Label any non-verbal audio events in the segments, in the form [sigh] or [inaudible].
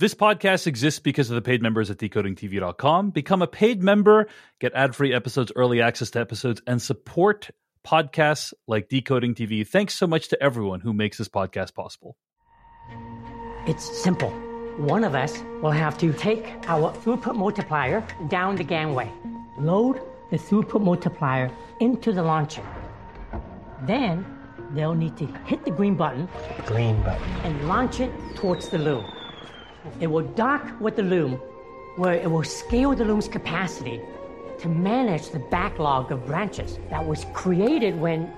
This podcast exists because of the paid members at decodingtv.com. Become a paid member, get ad free episodes, early access to episodes, and support podcasts like Decoding TV. Thanks so much to everyone who makes this podcast possible. It's simple. One of us will have to take our throughput multiplier down the gangway, load the throughput multiplier into the launcher. Then they'll need to hit the green button, Green button. and launch it towards the loom. It will dock with the loom, where it will scale the loom's capacity to manage the backlog of branches that was created when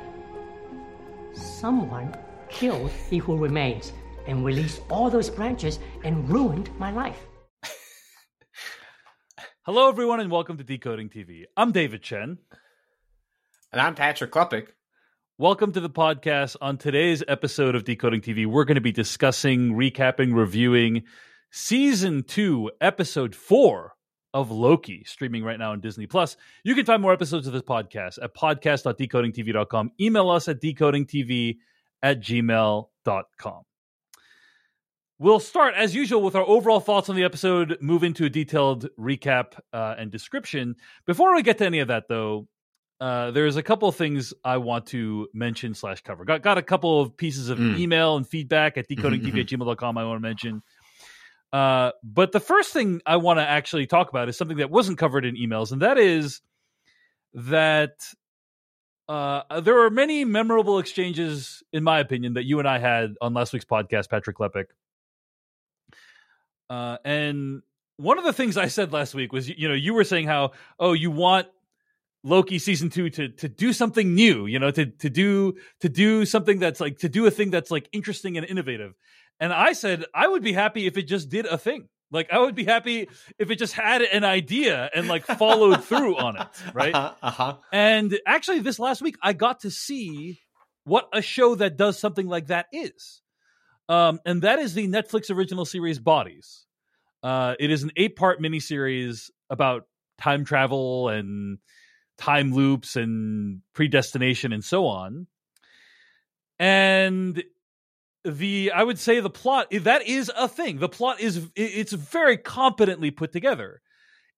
someone killed He Who Remains and released all those branches and ruined my life. Hello, everyone, and welcome to Decoding TV. I'm David Chen. And I'm Patrick Klepek. Welcome to the podcast. On today's episode of Decoding TV, we're going to be discussing, recapping, reviewing season two, episode four of Loki, streaming right now on Disney Plus. You can find more episodes of this podcast at podcast.decodingtv.com. Email us at decodingtv at gmail.com. We'll start, as usual, with our overall thoughts on the episode, move into a detailed recap uh, and description. Before we get to any of that, though, uh, there's a couple of things I want to mention slash cover. Got got a couple of pieces of Mm. email and feedback at decodingtv at [laughs] gmail.com I want to mention. Uh, but the first thing I want to actually talk about is something that wasn't covered in emails, and that is that uh, there were many memorable exchanges, in my opinion, that you and I had on last week's podcast, Patrick Klepek. Uh, and one of the things I said last week was, you know, you were saying how, oh, you want Loki season two to to do something new, you know, to to do to do something that's like to do a thing that's like interesting and innovative. And I said I would be happy if it just did a thing. Like I would be happy if it just had an idea and like followed through on it, [laughs] right? Uh huh. And actually, this last week, I got to see what a show that does something like that is. Um, and that is the Netflix original series Bodies. Uh, it is an eight part miniseries about time travel and time loops and predestination and so on. And the I would say the plot that is a thing. The plot is it's very competently put together.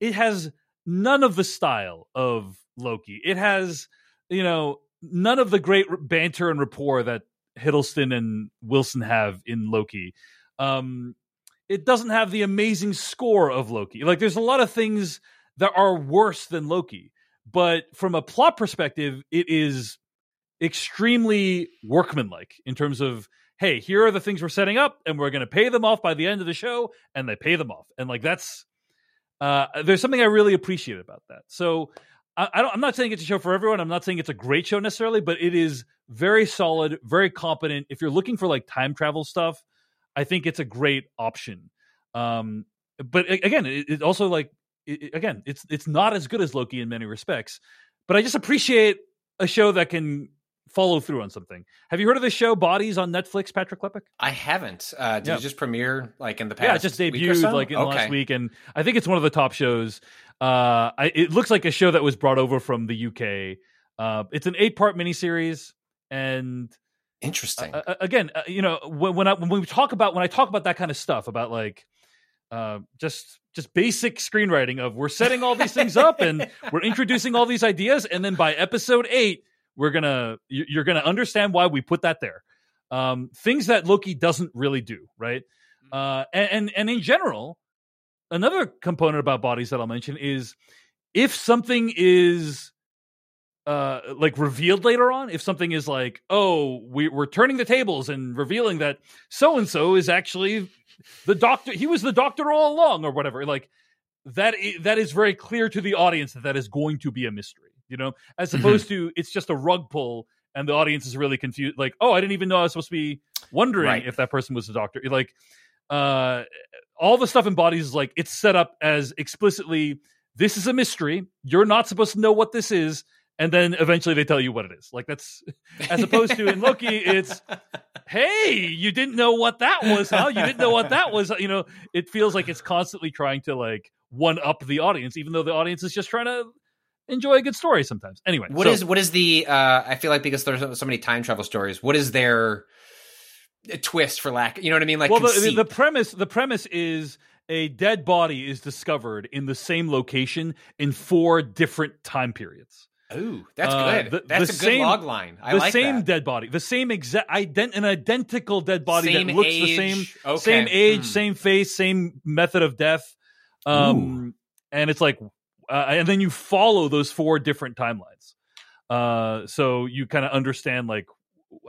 It has none of the style of Loki. It has, you know, none of the great banter and rapport that Hiddleston and Wilson have in Loki. Um, it doesn't have the amazing score of Loki. Like, there's a lot of things that are worse than Loki, but from a plot perspective, it is extremely workmanlike in terms of hey, here are the things we're setting up, and we're going to pay them off by the end of the show, and they pay them off, and like that's uh, there's something I really appreciate about that. So I, I don't, I'm not saying it's a show for everyone. I'm not saying it's a great show necessarily, but it is very solid, very competent. If you're looking for like time travel stuff, I think it's a great option. Um, but again, it, it also like it- again, it's it's not as good as Loki in many respects. But I just appreciate a show that can follow through on something. Have you heard of the show Bodies on Netflix, Patrick Klepek? I haven't. Uh, did Yeah. it just premiere like in the past? Yeah, it just debuted so? like in okay. last week, and I think it's one of the top shows. Uh, I, it looks like a show that was brought over from the UK. Uh, it's an eight-part miniseries, and Interesting. uh, uh, again, uh, you know, when, when I when we talk about when I talk about that kind of stuff about like uh, just just basic screenwriting of we're setting all these things up and we're introducing all these ideas, and then by episode eight, we're gonna you- you're gonna understand why we put that there. Um, things that Loki doesn't really do, right? Uh, and, and and in general, another component about bodies that I'll mention is if something is uh like revealed later on if something is like oh we, we're turning the tables and revealing that so and so is actually the doctor he was the doctor all along or whatever like that that is very clear to the audience that that is going to be a mystery you know as opposed to it's just a rug pull and the audience is really confused. Like, oh, I didn't even know I was supposed to be wondering Right. if that person was a doctor. Like, uh, all the stuff in bodies is like it's set up as explicitly this is a mystery. You're not supposed to know what this is, and then eventually they tell you what it is. Like that's [laughs] as opposed to in Loki, it's hey, you didn't know what that was, huh? You didn't know what that was. You know, it feels like it's constantly trying to like one up the audience, even though the audience is just trying to enjoy a good story sometimes. Anyway, What so- is what is the? Uh, I feel like because there's so- many time travel stories. What is their uh, twist for lack? You know what I mean? Like well the, the premise the premise is a dead body is discovered in the same location in four different time periods. Ooh, that's Uh, good. the- that's the a good same- log line. I the like same that. dead body, the same exact ident- an identical dead body Same that looks age. the same, Okay. same age, Hmm. same face, same method of death. Um, and it's like, uh, and then you follow those four different timelines. Uh, so you kind of understand like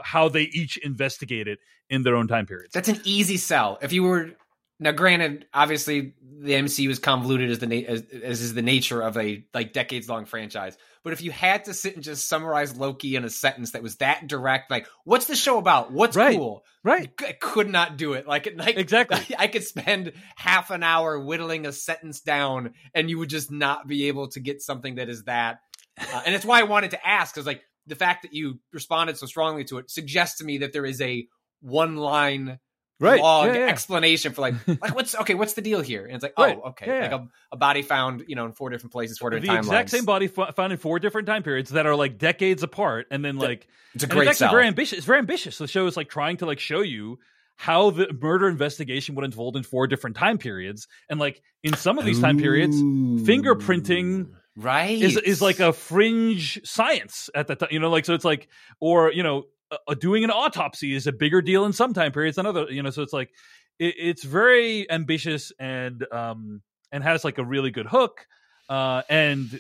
how they each investigate it in their own time periods. That's an easy sell. If you were now, granted, obviously the MCU is convoluted as the na- as, as is the nature of a like decades long franchise. But if you had to sit and just summarize Loki in a sentence that was that direct, like what's the show about? What's Right. cool? right. I could not do it. Like, like Exactly. [laughs] I could spend half an hour whittling a sentence down, and you would just not be able to get something that is that. Uh, and it's why I wanted to ask, because like the fact that you responded so strongly to it suggests to me that there is a one line Right. log Yeah, yeah. explanation for like [laughs] like what's okay what's the deal here and it's like Right. oh okay Yeah, like a, a body found you know in four different places four different the exact same body f- found in four different time periods that are like decades apart, and then like it's a great it's actually sell very ambitious. It's very ambitious. The show is like trying to like show you how the murder investigation would unfold in four different time periods, and like in some of these time periods, fingerprinting right is is like a fringe science at that time. You know, like so it's like or you know. Uh, doing an autopsy is a bigger deal in some time periods than other, you know. So it's like it, it's very ambitious and um and has like a really good hook, uh, and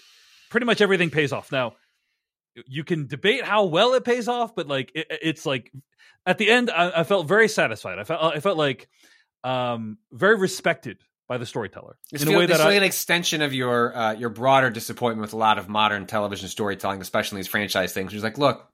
pretty much everything pays off. Now, you can debate how well it pays off, but like it, it's like at the end, I, I felt very satisfied. I felt I felt like um very respected by the storyteller It's in feel, a way that is I, like an extension of your uh, your broader disappointment with a lot of modern television storytelling, especially these franchise things. It's like, look,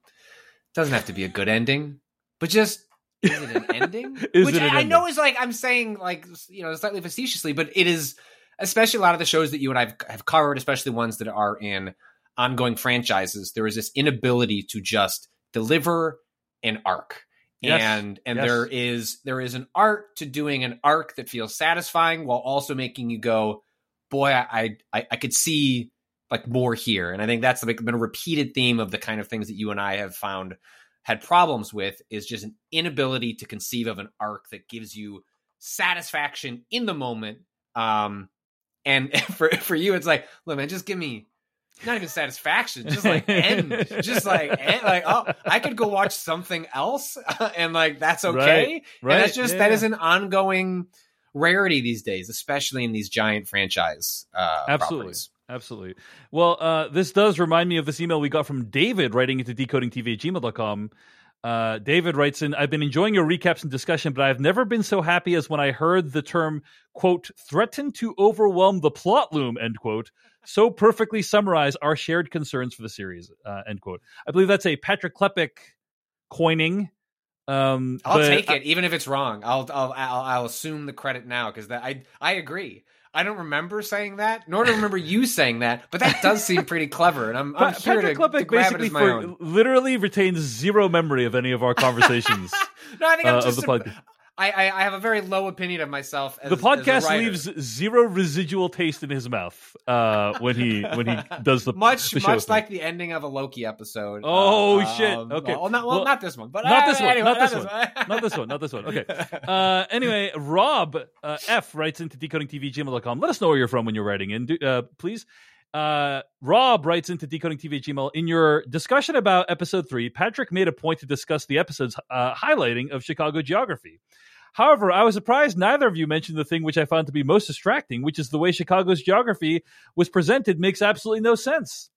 doesn't have to be a good ending, but just is it an [laughs] ending? Which it an I, I know is like I'm saying like you know slightly facetiously, but it is especially a lot of the shows that you and I have covered, especially ones that are in ongoing franchises. There is this inability to just deliver an arc. Yes. And and Yes. there is there is an art to doing an arc that feels satisfying while also making you go, boy, I I, I could see like more here. And I think that's like been a repeated theme of the kind of things that you and I have found had problems with is just an inability to conceive of an arc that gives you satisfaction in the moment. Um, and [laughs] for for you, it's like, look, man, just give me not even satisfaction, just like end, [laughs] just like end, like oh, I could go watch something else, [laughs] and like that's okay. Right, And that's just yeah, that is an ongoing rarity these days, especially in these giant franchise. Uh, Absolutely. properties. Absolutely. Well, uh, this does remind me of this email we got from David writing into decodingtv at gmail.com. Uh, David writes in, I've been enjoying your recaps and discussion, but I've never been so happy as when I heard the term, quote, threaten to overwhelm the plot loom, end quote, so perfectly summarize our shared concerns for the series, uh, end quote. I believe that's a Patrick Klepek coining. Um, I'll take I- it, even if it's wrong. I'll I'll I'll, I'll assume the credit now because that I I agree. I don't remember saying that, nor do I remember you [laughs] saying that, but that does seem pretty clever, and I'm, I'm here Patrick to, to Klepek grab it basically for, own. literally retains zero memory of any of our conversations. [laughs] no, I think I'm uh, of just. the a- podcast. I, I I have a very low opinion of myself. As, the podcast leaves zero residual taste in his mouth uh, when he when he [laughs] does the much the much thing. like the ending of a Loki episode. Oh, Uh, shit. um, Okay. Well, not well, Well, not this one, but not uh, this one, anyway, not this one. one. not this one, not this one. Okay. Uh, anyway, Rob uh, F writes into decodingtvgmail.com. Let us know where you're from when you're writing in, do, uh, please. Uh, Rob writes into decodingtvgmail. In your discussion about episode three, Patrick made a point to discuss the episode's uh, highlighting of Chicago geography. However, I was surprised neither of you mentioned the thing which I found to be most distracting, which is the way Chicago's geography was presented makes absolutely no sense.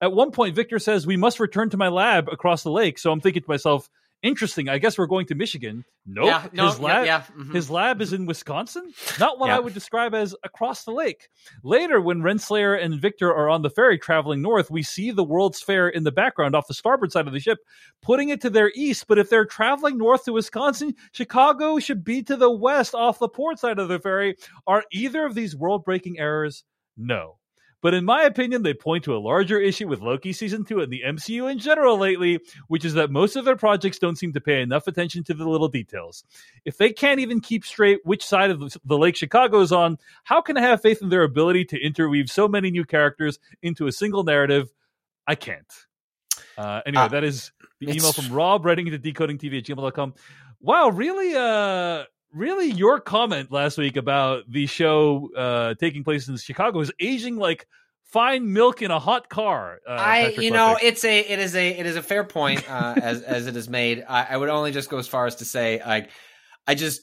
At one point, Victor says, We must return to my lab across the lake. So I'm thinking to myself, Interesting. I guess we're going to Michigan. Nope. Yeah, no, his lab, yeah, yeah, mhm. his lab is in Wisconsin. Not what. I would describe as across the lake. Later, when Renslayer and Victor are on the ferry traveling north, we see the World's Fair in the background off the starboard side of the ship, putting it to their east. But if they're traveling north to Wisconsin, Chicago should be to the west off the port side of the ferry. Are either of these world breaking errors? No. But in my opinion, they point to a larger issue with Loki season two and the MCU in general lately, which is that most of their projects don't seem to pay enough attention to the little details. If they can't even keep straight which side of the- lake Chicago is on, how can I have faith in their ability to interweave so many new characters into a single narrative? I can't. Uh, anyway, Uh, that is the email from Rob writing to decodingtv at gmail.com. Wow, really? Uh, really, your comment last week about the show uh, taking place in Chicago is aging like fine milk in a hot car. Uh, I, you know, it's a, it is a, it is a fair point [laughs] uh, as as it is made. I, I would only just go as far as to say, like, I just,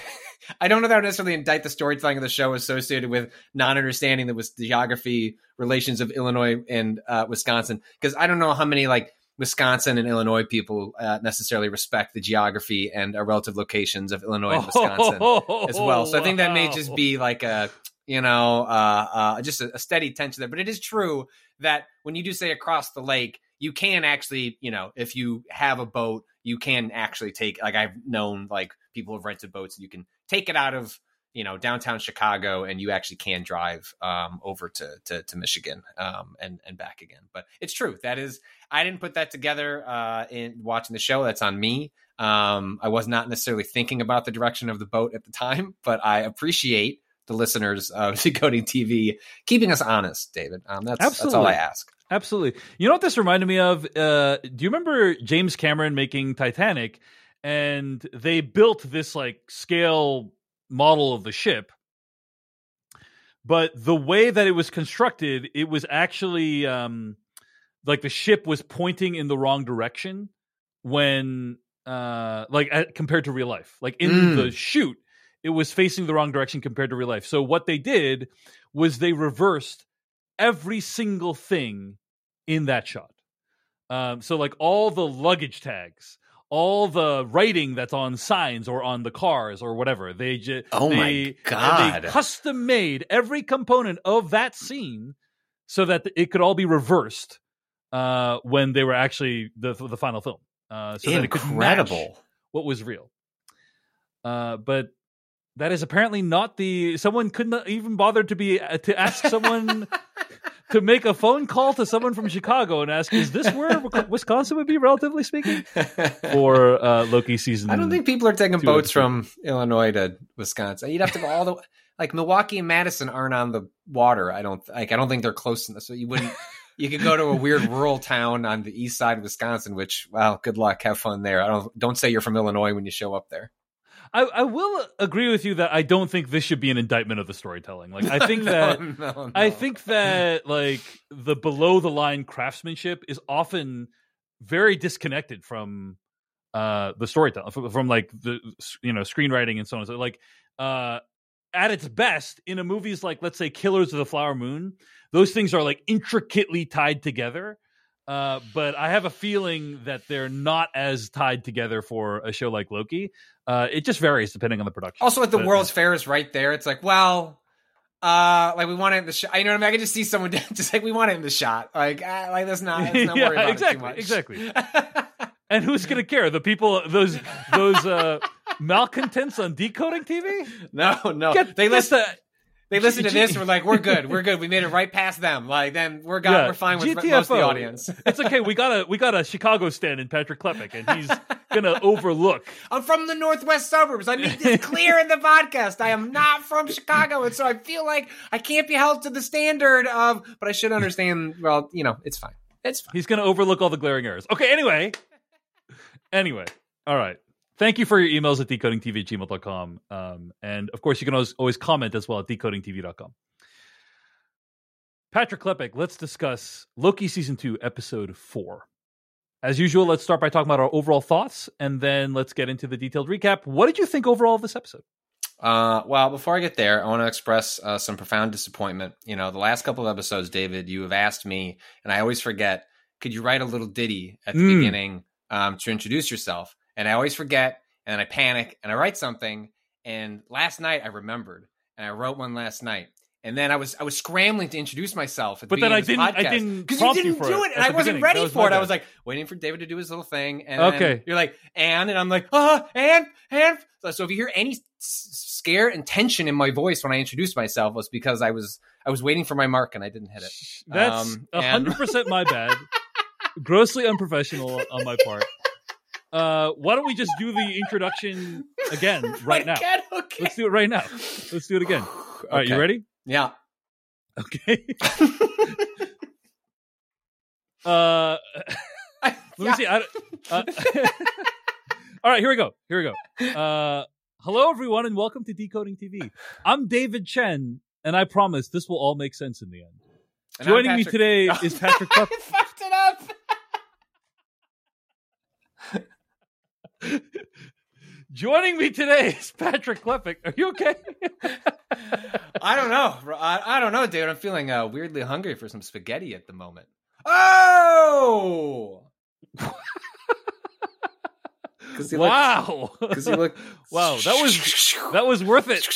[laughs] I don't know that I would necessarily indict the storytelling of the show associated with not understanding the was geography relations of Illinois and uh, Wisconsin because I don't know how many like Wisconsin and Illinois people uh, necessarily respect the geography and uh, relative locations of Illinois and [laughs] Wisconsin as well. So I think that may just Oh, be like a you know uh, uh, just a, a steady tension there. But it is true that when you do say across the lake, you can actually you know if you have a boat, you can actually take like I've known like people have rented boats and you can take it out of you know downtown Chicago and you actually can drive um, over to to, to Michigan um, and and back again. But it's true that is I didn't put that together uh, in watching the show. That's on me. Um, I was not necessarily thinking about the direction of the boat at the time, [laughs] but I appreciate the listeners of [laughs] Decoding TV keeping us honest, David. Um, that's that's all I ask. Absolutely. You know what this reminded me of? Uh, do you remember James Cameron making Titanic? And they built this like scale model of the ship. But the way that it was constructed, it was actually um, like the ship was pointing in the wrong direction when, uh, like uh, compared to real life. Like in Mm. the shoot, it was facing the wrong direction compared to real life. So what they did was they reversed every single thing in that shot. Um, so like all the luggage tags, all the writing that's on signs or on the cars or whatever, they just Oh my God. they custom made every component of that scene so that it could all be reversed uh, when they were actually the the final film. Uh, so that it could match Incredible. what was real. Uh, but that is apparently not the someone could not even bother to be uh, to ask someone [laughs] to make a phone call to someone from Chicago and ask, "Is this where Wisconsin would be, relatively speaking?" For uh, Loki season, I don't think people are taking boats from Illinois to Wisconsin. You'd have to go all the way. like Milwaukee and Madison aren't on the water. I don't like. I don't think they're close enough. So you wouldn't. You could go to a weird rural town on the east side of Wisconsin. Which, well, good luck. Have fun there. I don't. Don't say you're from Illinois when you show up there. I, I will agree with you that I don't think this should be an indictment of the storytelling. Like I think [laughs] No, that [laughs] no, no. I think that like the below the line craftsmanship is often very disconnected from uh the storytelling from, from like the you know screenwriting and so on. So like uh at its best in a movies like let's say Killers of the Flower Moon, those things are like intricately tied together. Uh, but I have a feeling that they're not as tied together for a show like Loki. Uh, it just varies depending on the production. Also, like the But- World's Fair is right there. It's like, well, uh, like we want it in the shot. You know what I mean? I can just see someone [laughs] just like we want it in the shot. Like, ah, like let's not, let's not [laughs] Yeah, worry about exactly, it too much. exactly. [laughs] And who's gonna care? The people, those those uh, malcontents on decoding TV. no, no, Get, they listen. the- They listen to this. We're like, we're good. We're [laughs] good. We made it right past them. Like, then we're got. Yeah, we're fine with GTFO. most of the audience. [laughs] it's okay. We got a we got a Chicago stand in Patrick Klepek, and he's gonna overlook. [laughs] I'm from the northwest suburbs. I made this clear in the podcast. I am not from Chicago, and so I feel like I can't be held to the standard of. But I should understand. Well, you know, it's fine. It's fine. He's gonna overlook all the glaring errors. Okay. Anyway. Anyway. All right. Thank you for your emails at decodingtv at gmail.com. Um, and of course, you can always, always comment as well at decodingtv.com. Patrick Klepek, let's discuss Loki season two, episode four. As usual, let's start by talking about our overall thoughts, and then let's get into the detailed recap. What did you think overall of this episode? Uh, well, before I get there, I want to express uh, some profound disappointment. You know, the last couple of episodes, David, you have asked me, and I always forget. Could you write a little ditty at the Mm. beginning um, to introduce yourself, and I always forget, and then I panic, and I write something. And last night I remembered, and I wrote one last night. And then I was I was scrambling to introduce myself, at the But then I didn't- this I podcast. didn't because you didn't do it it, and I wasn't ready was for it. I was like waiting for David to do his little thing, and Okay. you're like and and I'm like ah and and so, so if you hear any scare and tension in my voice when I introduced myself was because I was I was waiting for my mark and I didn't hit it. That's Um, and- hundred percent my bad. [laughs] Grossly unprofessional on my part. Uh, why don't we just do the introduction again [laughs] right now? Again? Okay. Let's do it right now. Let's do it again. [sighs] All right, you ready? Yeah. Okay. [laughs] Uh, [laughs] let me Yeah. see. I, uh, all right, here we go. Here we go. Uh, hello, everyone, and welcome to Decoding TV. I'm David Chen, and I promise this will all make sense in the end. And Joining me today is Patrick Cup. I fucked it up. [laughs] Joining me today is Patrick Klepek. Are you okay? [laughs] I don't know. I, I don't know, dude. I'm feeling uh, weirdly hungry for some spaghetti at the moment. Oh! [laughs] 'Cause he looked- wow. 'cause he looked- wow, that was that was worth it.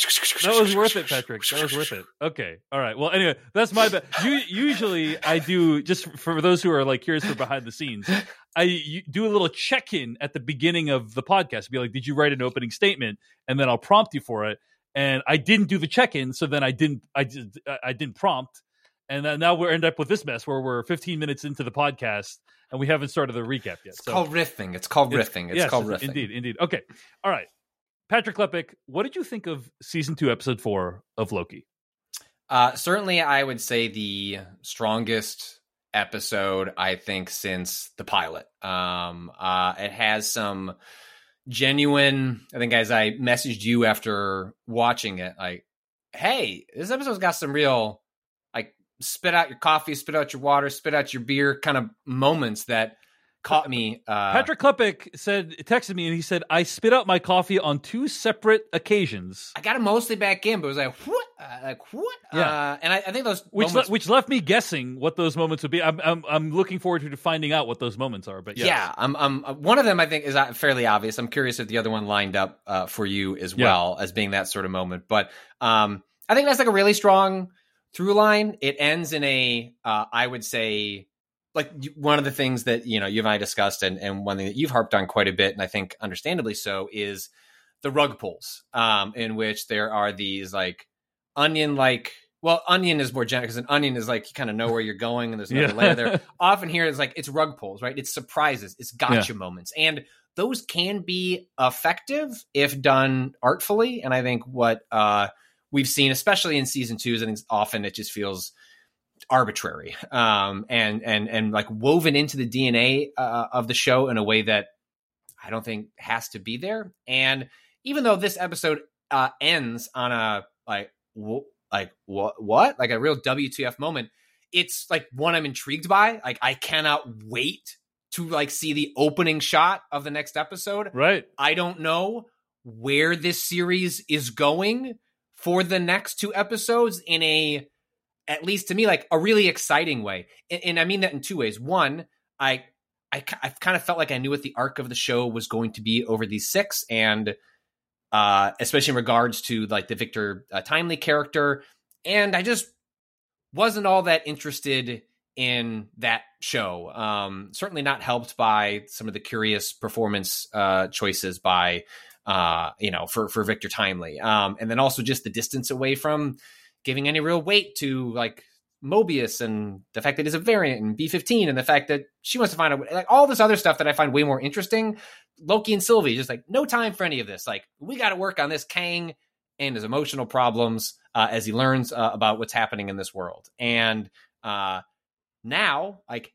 That was worth it, Patrick. That was worth it. Okay. All right. Well, anyway, that's my bad. You, usually, I do just for those who are like curious for behind the scenes. I do a little check in at the beginning of the podcast. Be like, did you write an opening statement? And then I'll prompt you for it. And I didn't do the check in, so then I didn't. I just I didn't prompt. And now we're end up with this mess where we're 15 minutes into the podcast and we haven't started the recap yet. It's So called riffing. It's called riffing. It's yes, called riffing. Indeed, indeed. Okay. All right. Patrick Klepek, what did you think of season two, episode four of Loki? Uh, certainly, I would say the strongest episode I think since the pilot. Um, uh, it has some genuine. I think as I messaged you after watching it, like, hey, this episode's got some real like spit out your coffee, spit out your water, spit out your beer kind of moments that caught me. Uh, Patrick Klepek said, texted me, and he said, "I spit out my coffee on two separate occasions." I got it mostly back in, but it was like what, uh, like what? Yeah. Uh, and I, I think those Which le- which left me guessing what those moments would be. I'm I'm, I'm looking forward to finding out what those moments are. But yes. Yeah, I'm, I'm, uh, one of them I think is uh, fairly obvious. I'm curious if the other one lined up uh, for you as Yeah. well as being that sort of moment. But um, I think that's like a really strong through line. It ends in a, uh, I would say, like one of the things that you know you and I discussed, and, and one thing that you've harped on quite a bit, and I think understandably so, is the rug pulls, um, in which there are these like onion like. Well, onion is more general because an onion is like you kind of know where you're going, and there's another Yeah. layer there [laughs] often here it's like it's rug pulls, right? It's surprises, it's gotcha moments. And those can be effective if done artfully. And I think what uh, we've seen, especially in season twos, I think often it just feels arbitrary um, and and and like woven into the DNA uh, of the show in a way that I don't think has to be there. And even though this episode uh, ends on a like like what what like a real WTF moment, it's like one I'm intrigued by. Like I cannot wait to like see the opening shot of the next episode. Right. I don't know where this series is going for the next two episodes in a at least to me like a really exciting way. And, and I mean that in two ways. One, I I I kind of felt like I knew what the arc of the show was going to be over these six and uh especially in regards to like the Victor uh, Timely character and I just wasn't all that interested in that show. Um, certainly not helped by some of the curious performance uh, choices by, uh, you know, for for Victor Timely, um, and then also just the distance away from giving any real weight to like Mobius and the fact that he's a variant and B fifteen and the fact that she wants to find out like all this other stuff that I find way more interesting. Loki and Sylvie just like no time for any of this. Like we got to work on this Kang and his emotional problems uh, as he learns uh, about what's happening in this world and. Uh, now like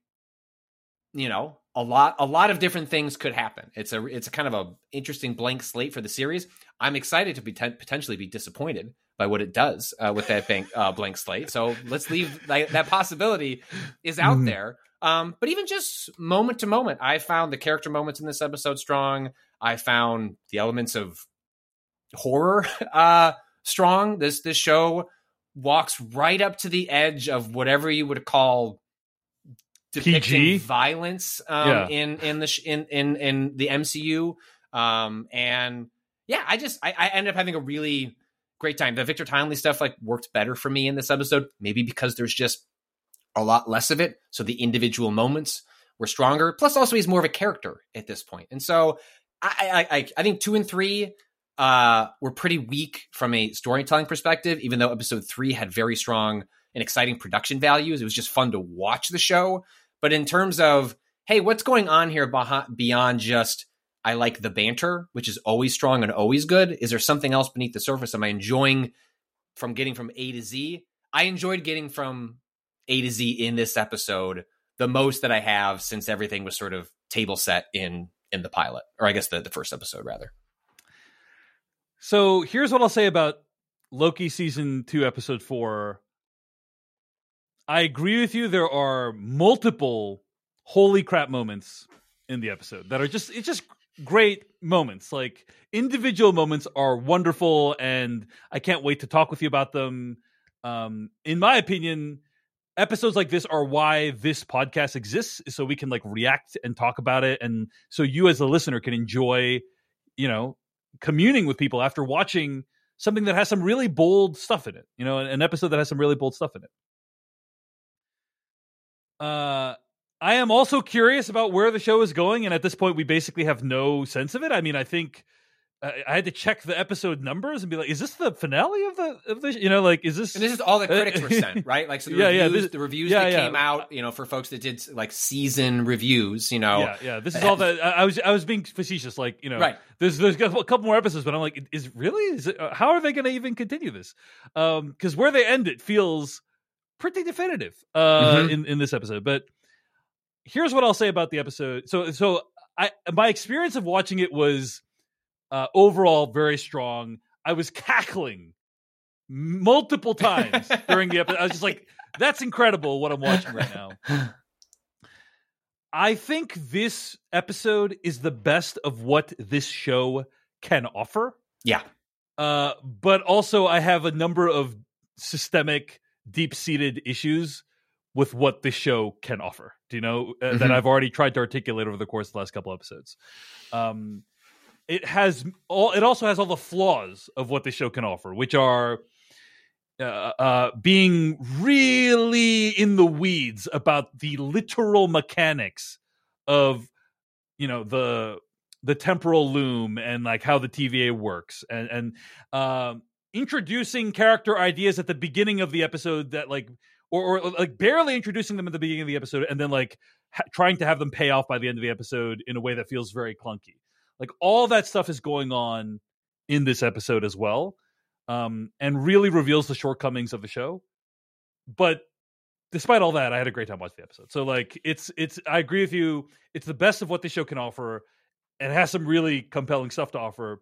you know a lot a lot of different things could happen it's a it's a kind of a interesting blank slate for the series i'm excited to be potentially be disappointed by what it does uh, with that bank, uh, blank slate so let's leave that, that possibility is out Mhm. there um, but even just moment to moment i found the character moments in this episode strong i found the elements of horror [laughs] uh, strong this this show walks right up to the edge of whatever you would call depicting PG? violence um, Yeah. in in the sh- in in in the MCU. Um, and yeah, I just I, I ended up having a really great time. The Victor Timely stuff like worked better for me in this episode, maybe because there's just a lot less of it, so the individual moments were stronger. Plus, also he's more of a character at this point, and so I I I, I think two and three uh were pretty weak from a storytelling perspective, even though episode three had very strong and exciting production values. It was just fun to watch the show. But in terms of, hey, what's going on here beyond just I like the banter, which is always strong and always good? Is there something else beneath the surface? Am I enjoying from getting from A to Z? I enjoyed getting from A to Z in this episode the most that I have since everything was sort of table set in in the pilot, or I guess the, the first episode rather. So here's what I'll say about Loki season two, episode four. I agree with you. There are multiple holy crap moments in the episode that are just it's just great moments. Like individual moments are wonderful, and I can't wait to talk with you about them. Um, in my opinion, episodes like this are why this podcast exists, so we can like react and talk about it, and so you as a listener can enjoy, you know, communing with people after watching something that has some really bold stuff in it. You know, an episode that has some really bold stuff in it. Uh, I am also curious about where the show is going, and at this point, we basically have no sense of it. I mean, I think I, I had to check the episode numbers and be like, "Is this the finale of the of the? You know, like, is this?" And this is all the critics were [laughs] sent, right? Like so the Yeah, yeah, reviews, this- the reviews yeah, that yeah. came out, you know, for folks that did like season reviews, you know. yeah, yeah. This is all that I, was. I was being facetious, like you know. Right. There's there's a couple more episodes, but I'm like, is really? Is it? uh, How are they going to even continue this? Um, because where they end it feels pretty definitive. Uh, Mhm. in in this episode, but here's what I'll say about the episode. So so I my experience of watching it was uh overall very strong. I was cackling multiple times [laughs] during the episode. I was just like, that's incredible what I'm watching right now. I think this episode is the best of what this show can offer. Yeah. Uh, but also, I have a number of systemic, deep seated issues with what this show can offer. Do you know uh, that Mhm. I've already tried to articulate over the course of the last couple episodes? Um, it has all. It also has all the flaws of what this show can offer, which are uh, uh, being really in the weeds about the literal mechanics of you know the the temporal loom and like how the TVA works and and um introducing character ideas at the beginning of the episode that like or, or like barely introducing them at the beginning of the episode and then like ha- trying to have them pay off by the end of the episode in a way that feels very clunky. Like all that stuff is going on in this episode as well um and really reveals the shortcomings of the show. But despite all that i had a great time watching the episode. So like it's it's i agree with you. It's the best of what the show can offer. And has some really compelling stuff to offer.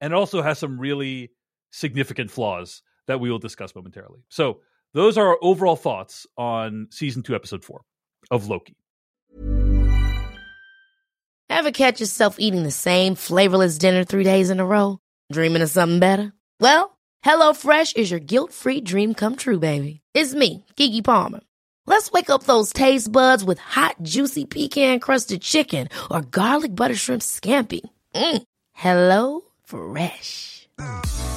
And it also has some really significant flaws that we will discuss momentarily. So those are our overall thoughts on season 2 episode 4 of loki Ever catch yourself eating the same flavorless dinner three days in a row? Dreaming of something better? Well, HelloFresh is your guilt-free dream come true, baby. It's me, Keke Palmer. Let's wake up those taste buds with hot, juicy pecan-crusted chicken or garlic butter shrimp scampi. Mm. Hello Fresh.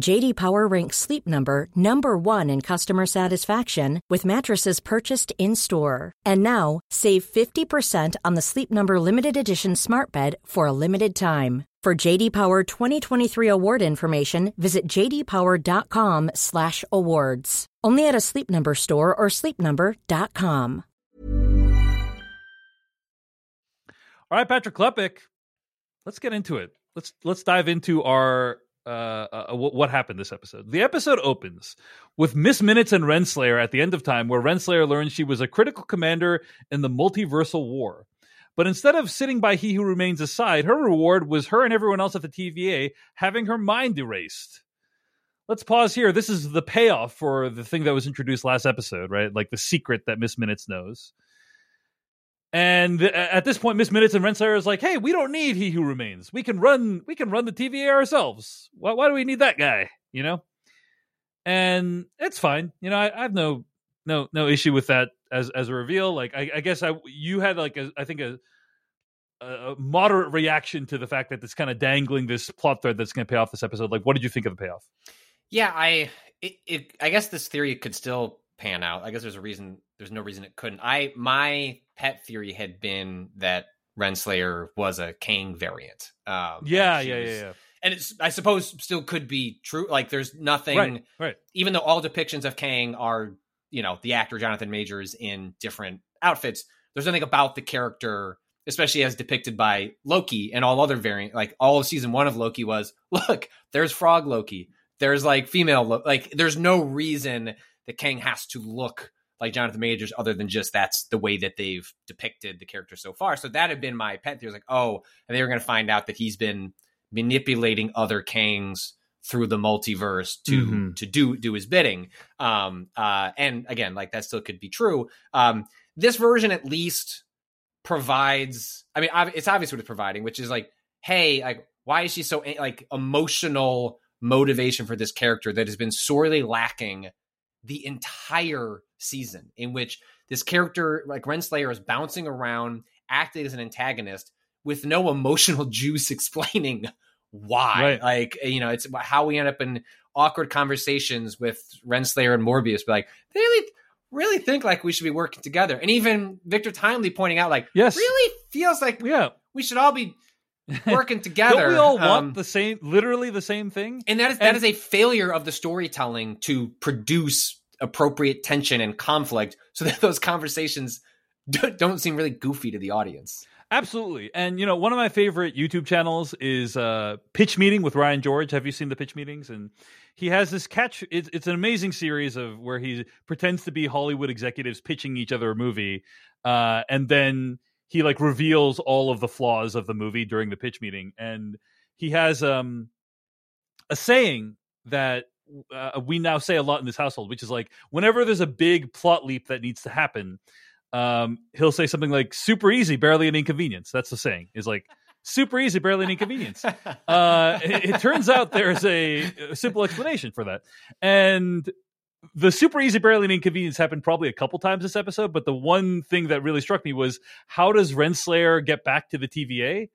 JD Power ranks Sleep Number number 1 in customer satisfaction with mattresses purchased in-store. And now, save 50% on the Sleep Number limited edition Smart Bed for a limited time. For JD Power 2023 award information, visit jdpower.com/awards. Only at a Sleep Number store or sleepnumber.com. All right, Patrick Klepek, let's get into it. Let's let's dive into our uh, uh what, what happened this episode. The episode opens with Miss Minutes and Renslayer at the end of time, where Renslayer learns she was a critical commander in the multiversal war. But instead of sitting by He Who Remains' aside, her reward was her and everyone else at the TVA having her mind erased. Let's pause here. This is the payoff for the thing that was introduced last episode, right? Like the secret that Miss Minutes knows. And at this point, Miss Minutes and Renslayer is like, "Hey, we don't need He Who Remains. We can run. We can run the TVA ourselves. Why, why do we need that guy? You know?" And it's fine. You know, I, I have no no no issue with that as as a reveal. Like, I, I guess I you had like a I think a a moderate reaction to the fact that it's kind of dangling this plot thread that's going to pay off this episode. Like, what did you think of the payoff? Yeah, I it, it, I guess this theory could still pan out. I guess there's a reason. There's no reason it couldn't. I my pet theory had been that Renslayer was a Kang variant. Um, yeah, yeah, was, yeah, yeah. And it's I suppose still could be true. Like there's nothing. Right, right. Even though all depictions of Kang are you know the actor Jonathan Majors in different outfits, there's nothing about the character especially as depicted by Loki and all other variant like all of season 1 of Loki was [laughs] look there's frog Loki there's like female like there's no reason that Kang has to look like Jonathan Majors other than just that's the way that they've depicted the character so far. So that had been my pet theory. Like, oh, and they were going to find out that he's been manipulating other Kangs through the multiverse to mm-hmm. to do do his bidding. Um, uh, and again, like that still could be true. Um, this version at least provides. I mean, it's obvious what it's providing, which is like, hey, like, why is she so like emotional? motivation for this character that has been sorely lacking the entire season, in which this character, like Renslayer, is bouncing around, acting as an antagonist with no [laughs] emotional juice explaining why. Right. Like, eh, you know, it's how we end up in awkward conversations with Renslayer and Mobius. But like, they really, really think like we should be working together. And even Victor Timely pointing out, like, yes, really feels like yeah. we should all be [laughs] working together. Don't we all want um, the same, literally the same thing? And that is and, that is a failure of the storytelling to produce appropriate tension and conflict, so that [laughs] those conversations don't seem really goofy to the audience. Absolutely. And you know, one of my favorite YouTube channels is uh Pitch Meeting with Ryan George. Have you seen the pitch meetings? And he has this catch it's, it's an amazing series of where he pretends to be Hollywood executives pitching each other a movie. Uh and then he like reveals all of the flaws of the movie during the pitch meeting and he has um a saying that uh, we now say a lot in this household which is like whenever there's a big plot leap that needs to happen um he'll say something like super easy barely an inconvenience that's the saying. Is like super easy barely an inconvenience. Uh it, it turns out there's a, a simple explanation for that. And the super easy barely an inconvenience happened probably a couple times this episode, but the one thing that really struck me was how does Renslayer get back to the TVA?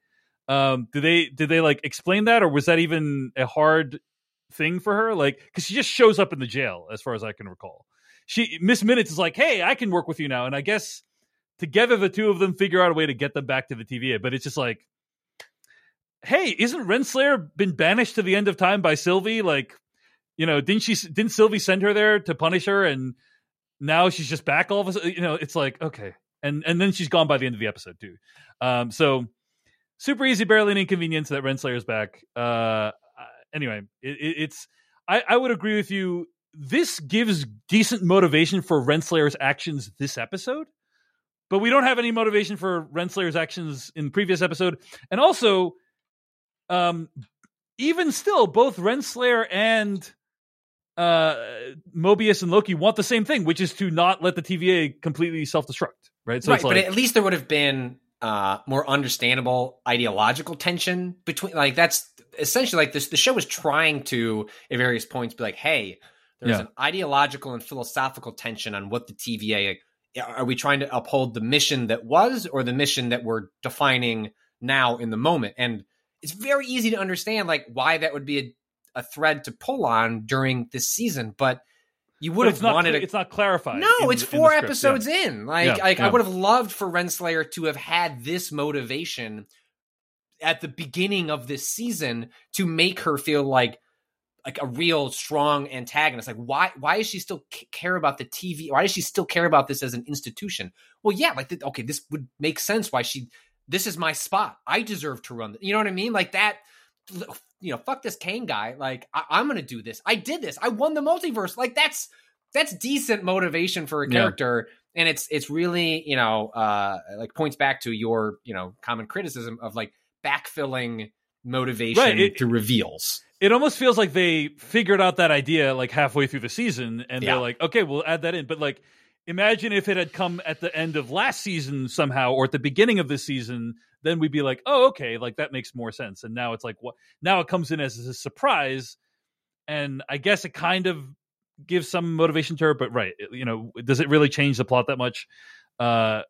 Um, did they did they like explain that, or was that even a hard thing for her? Like, because she just shows up in the jail, as far as I can recall. She Miss Minutes is like, "Hey, I can work with you now," and I guess together the two of them figure out a way to get them back to the TVA. But it's just like, hey, isn't Renslayer been banished to the end of time by Sylvie? Like, you know, didn't she? Didn't Sylvie send her there to punish her, and now she's just back all of a sudden? You know, it's like okay, and and then she's gone by the end of the episode too. Um, so super easy, barely an inconvenience that Renslayer's back. Uh, anyway, it, it, it's I, I would agree with you. This gives decent motivation for Renslayer's actions this episode, but we don't have any motivation for Renslayer's actions in the previous episode, and also, um, even still, both Renslayer and uh, Mobius and Loki want the same thing, which is to not let the TVA completely self destruct. Right. So right, like, but at least there would have been uh, more understandable ideological tension between. Like that's essentially like this. The show was trying to at various points be like, hey, there's yeah. an ideological and philosophical tension on what the TVA. Are we trying to uphold the mission that was, or the mission that we're defining now in the moment? And it's very easy to understand like why that would be a a thread to pull on during this season, but you would have wanted. A, it's not clarified. No, in, it's four in episodes yeah. in. Like, yeah, like yeah. I would have loved for Renslayer to have had this motivation at the beginning of this season to make her feel like like a real strong antagonist. Like, why why does she still care about the TV? Why does she still care about this as an institution? Well, yeah, like okay, this would make sense. Why she this is my spot. I deserve to run. You know what I mean? Like that you know, fuck this Kang guy. Like, I- am going to do this. I did this. I won the multiverse. Like, that's that's decent motivation for a Yeah. character and it's it's really you know uh like points back to your you know common criticism of like backfilling motivation Right, it- through reveals it almost feels like they figured out that idea like halfway through the season and Yeah. they're like okay we'll add that in but like imagine if it had come at the end of last season somehow or at the beginning of this season then we'd be like oh okay like that makes more sense and now it's like what now it comes in as a surprise and i guess it kind of gives some motivation to her but right you know does it really change the plot that much uh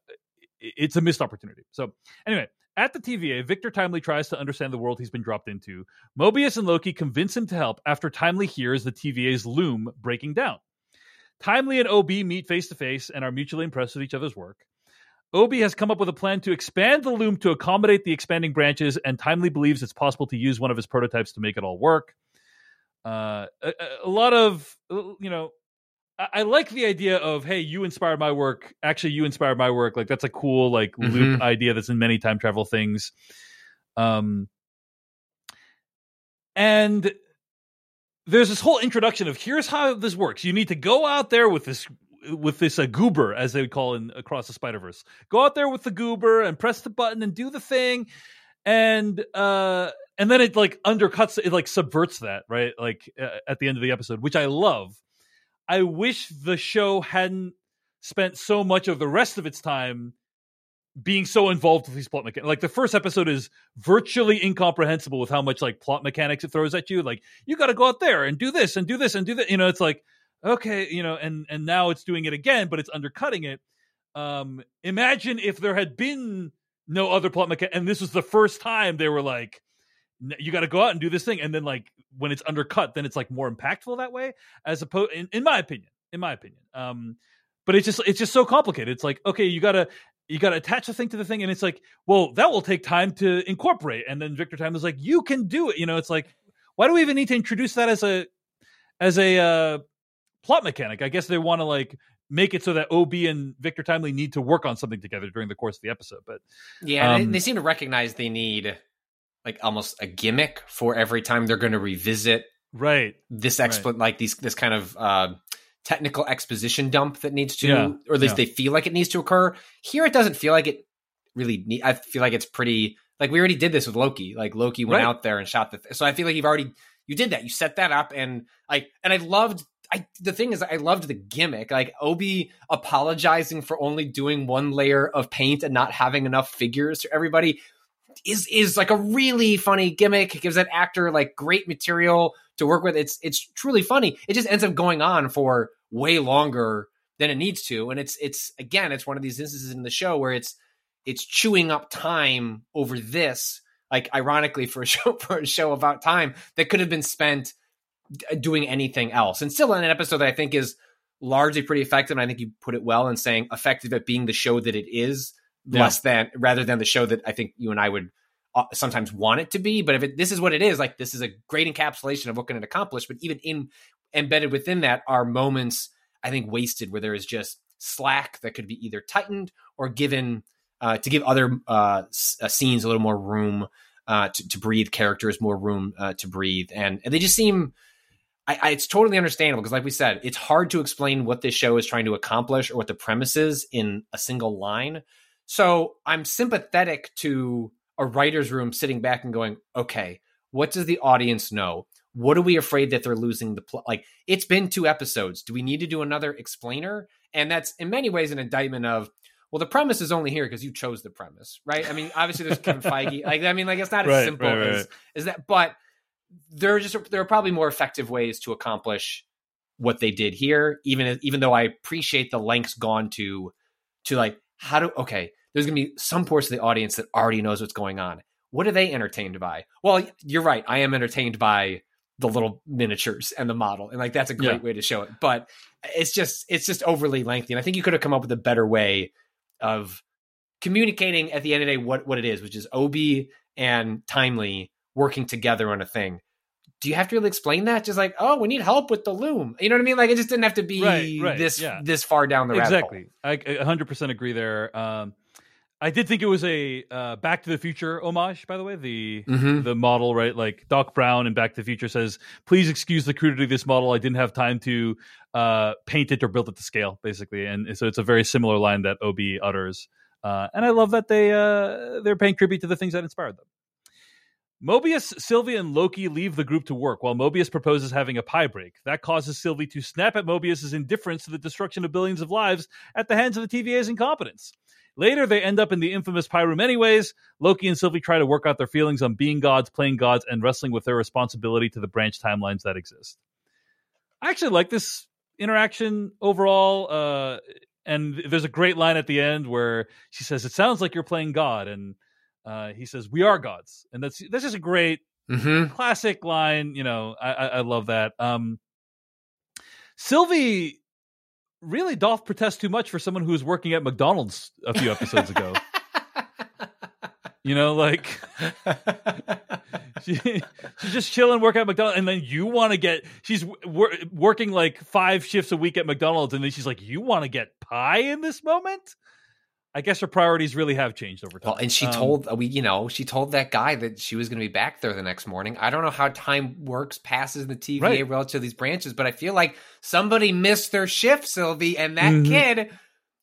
it- it's a missed opportunity so anyway at the TVA, Victor Timely tries to understand the world he's been dropped into. Mobius and Loki convince him to help after Timely hears the TVA's loom breaking down. Timely and OB meet face to face and are mutually impressed with each other's work. OB has come up with a plan to expand the loom to accommodate the expanding branches, and Timely believes it's possible to use one of his prototypes to make it all work. Uh, a, a- lot of, you know, I, I like the idea of, hey, you inspired my work. Actually, you inspired my work. Like that's a cool like loop idea that's in many time travel things. Um, and there's this whole introduction of here's how this works. You need to go out there with this with this uh, goober, as they would call in across the Spider Verse. Go out there with the goober and press the button and do the thing, and uh, and then it like undercuts it, like subverts that right, like uh, at the end of the episode, which I love. I wish the show hadn't spent so much of the rest of its time being so involved with these plot mechanics. Like the first episode is virtually incomprehensible with how much like plot mechanics it throws at you. Like you got to go out there and do this and do this and do that. You know, it's like okay, you know, and and now it's doing it again, but it's undercutting it. Um, imagine if there had been no other plot mechanic, and this was the first time they were like, "N- you got to go out and do this thing, and then like when it's undercut, then it's like more impactful that way, as opposed, in, in my opinion, in my opinion. Um, but it's just it's just so complicated. It's like okay, you gotta you gotta attach the thing to the thing, and it's like, well, that will take time to incorporate. And then Victor Timely is like, you can do it. You know, it's like, why do we even need to introduce that as a as a uh, plot mechanic? I guess they want to like make it so that OB and Victor Timely need to work on something together during the course of the episode. But Yeah, they, Um, they seem to recognize they need like almost a gimmick for every time they're going to revisit right, this Right. like these this kind of uh, technical exposition dump that needs to, Yeah, or at least yeah. they feel like it needs to occur. Here, it doesn't feel like it really. Need, I feel like it's pretty. Like we already did this with Loki. Like Loki went Right. out there and shot the. Th- so I feel like you've already you did that. You set that up, and like, and I loved. I the thing is, I loved the gimmick. Like Obi apologizing for only doing one layer of paint and not having enough figures for everybody is is like a really funny gimmick. It gives that actor like great material to work with. It's it's truly funny. It just ends up going on for way longer than it needs to, and it's it's again it's one of these instances in the show where it's it's chewing up time over this. Like ironically, for a show [laughs] for a show about time that could have been spent doing anything else, and still in an episode that I think is largely pretty effective. And I think you put it well in saying effective at being the show that it is, Yeah. less than rather than the show that I think you and I would uh, sometimes want it to be. But if it, this is what it is, like this is a great encapsulation of what can it accomplish. But even in embedded within that are moments I think wasted where there is just slack that could be either tightened or given uh, to give other uh, s- uh, scenes a little more room uh, to, to breathe, characters more room uh, to breathe, and and they just seem. I, I, it's totally understandable because, like we said, it's hard to explain what this show is trying to accomplish or what the premise is in a single line. So I'm sympathetic to a writer's room sitting back and going, okay, what does the audience know? What are we afraid that they're losing the plot? Like, it's been two episodes. Do we need to do another explainer? And that's in many ways an indictment of, well, the premise is only here because you chose the premise, right? I mean, obviously there's Kevin [laughs] Feige. Like, I mean, like it's not as simple right, right. as as that, but there are just there are probably more effective ways to accomplish what they did here. Even even though I appreciate the lengths gone to to like how do okay, there's gonna be some portion of the audience that already knows what's going on. What are they entertained by? Well, you're right. I am entertained by the little miniatures and the model, and like that's a great Yeah. way to show it. But it's just it's just overly lengthy, and I think you could have come up with a better way of communicating at the end of the day what what it is, which is OB and Timely working together on a thing. Do you have to really explain that? Just like, oh, we need help with the loom. You know what I mean? Like it just didn't have to be Right, right, this yeah. this far down the rabbit hole. exactly. I I 100% agree there. Um, I did think it was a uh, Back to the Future homage, by the way. The Mhm. the model, right? Like Doc Brown in Back to the Future says, "Please excuse the crudity of this model. I didn't have time to uh, paint it or build it to scale, basically." And so it's a very similar line that Ob utters, uh, and I love that they uh, they're paying tribute to the things that inspired them. Mobius, Sylvie, and Loki leave the group to work while Mobius proposes having a pie break. That causes Sylvie to snap at Mobius's indifference to the destruction of billions of lives at the hands of the TVA's incompetence. Later, they end up in the infamous pie room anyways. Loki and Sylvie try to work out their feelings on being gods, playing gods, and wrestling with their responsibility to the branch timelines that exist. I actually like this interaction overall. Uh, and there's a great line at the end where she says, "It sounds like you're playing God," and uh, he says, "We are gods," and that's that's just a great Mm-hmm. classic line. You know, I, I, I love that. Um, Sylvie really doth protest too much for someone who was working at McDonald's a few episodes ago. you know, like [laughs] she, she's just chilling, working at McDonald's, and then you want to get she's wor- working like five shifts a week at McDonald's, and then she's like, "You want to get pie in this moment?" I guess her priorities really have changed over time. Well, and she Um, told uh, we, you know, she told that guy that she was going to be back there the next morning. I don't know how time works, passes in the TVA Right. relative to these branches, but I feel like somebody missed their shift, Sylvie, and that Mhm. kid,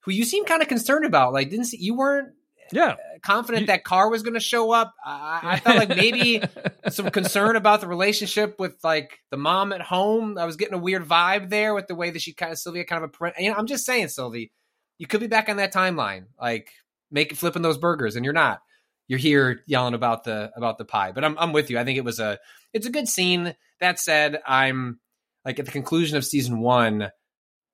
who you seem kind of concerned about, like didn't see, you weren't yeah, confident You- that car was going to show up. I, I felt like maybe [laughs] some concern about the relationship with like the mom at home. I was getting a weird vibe there with the way that she kind of Sylvie kind of a parent. You know, I'm just saying, Sylvie, you could be back on that timeline, like make flipping those burgers, and you're not. You're here yelling about the about the pie. But I'm I'm with you. I think it was a it's a good scene. That said, I'm like at the conclusion of season one,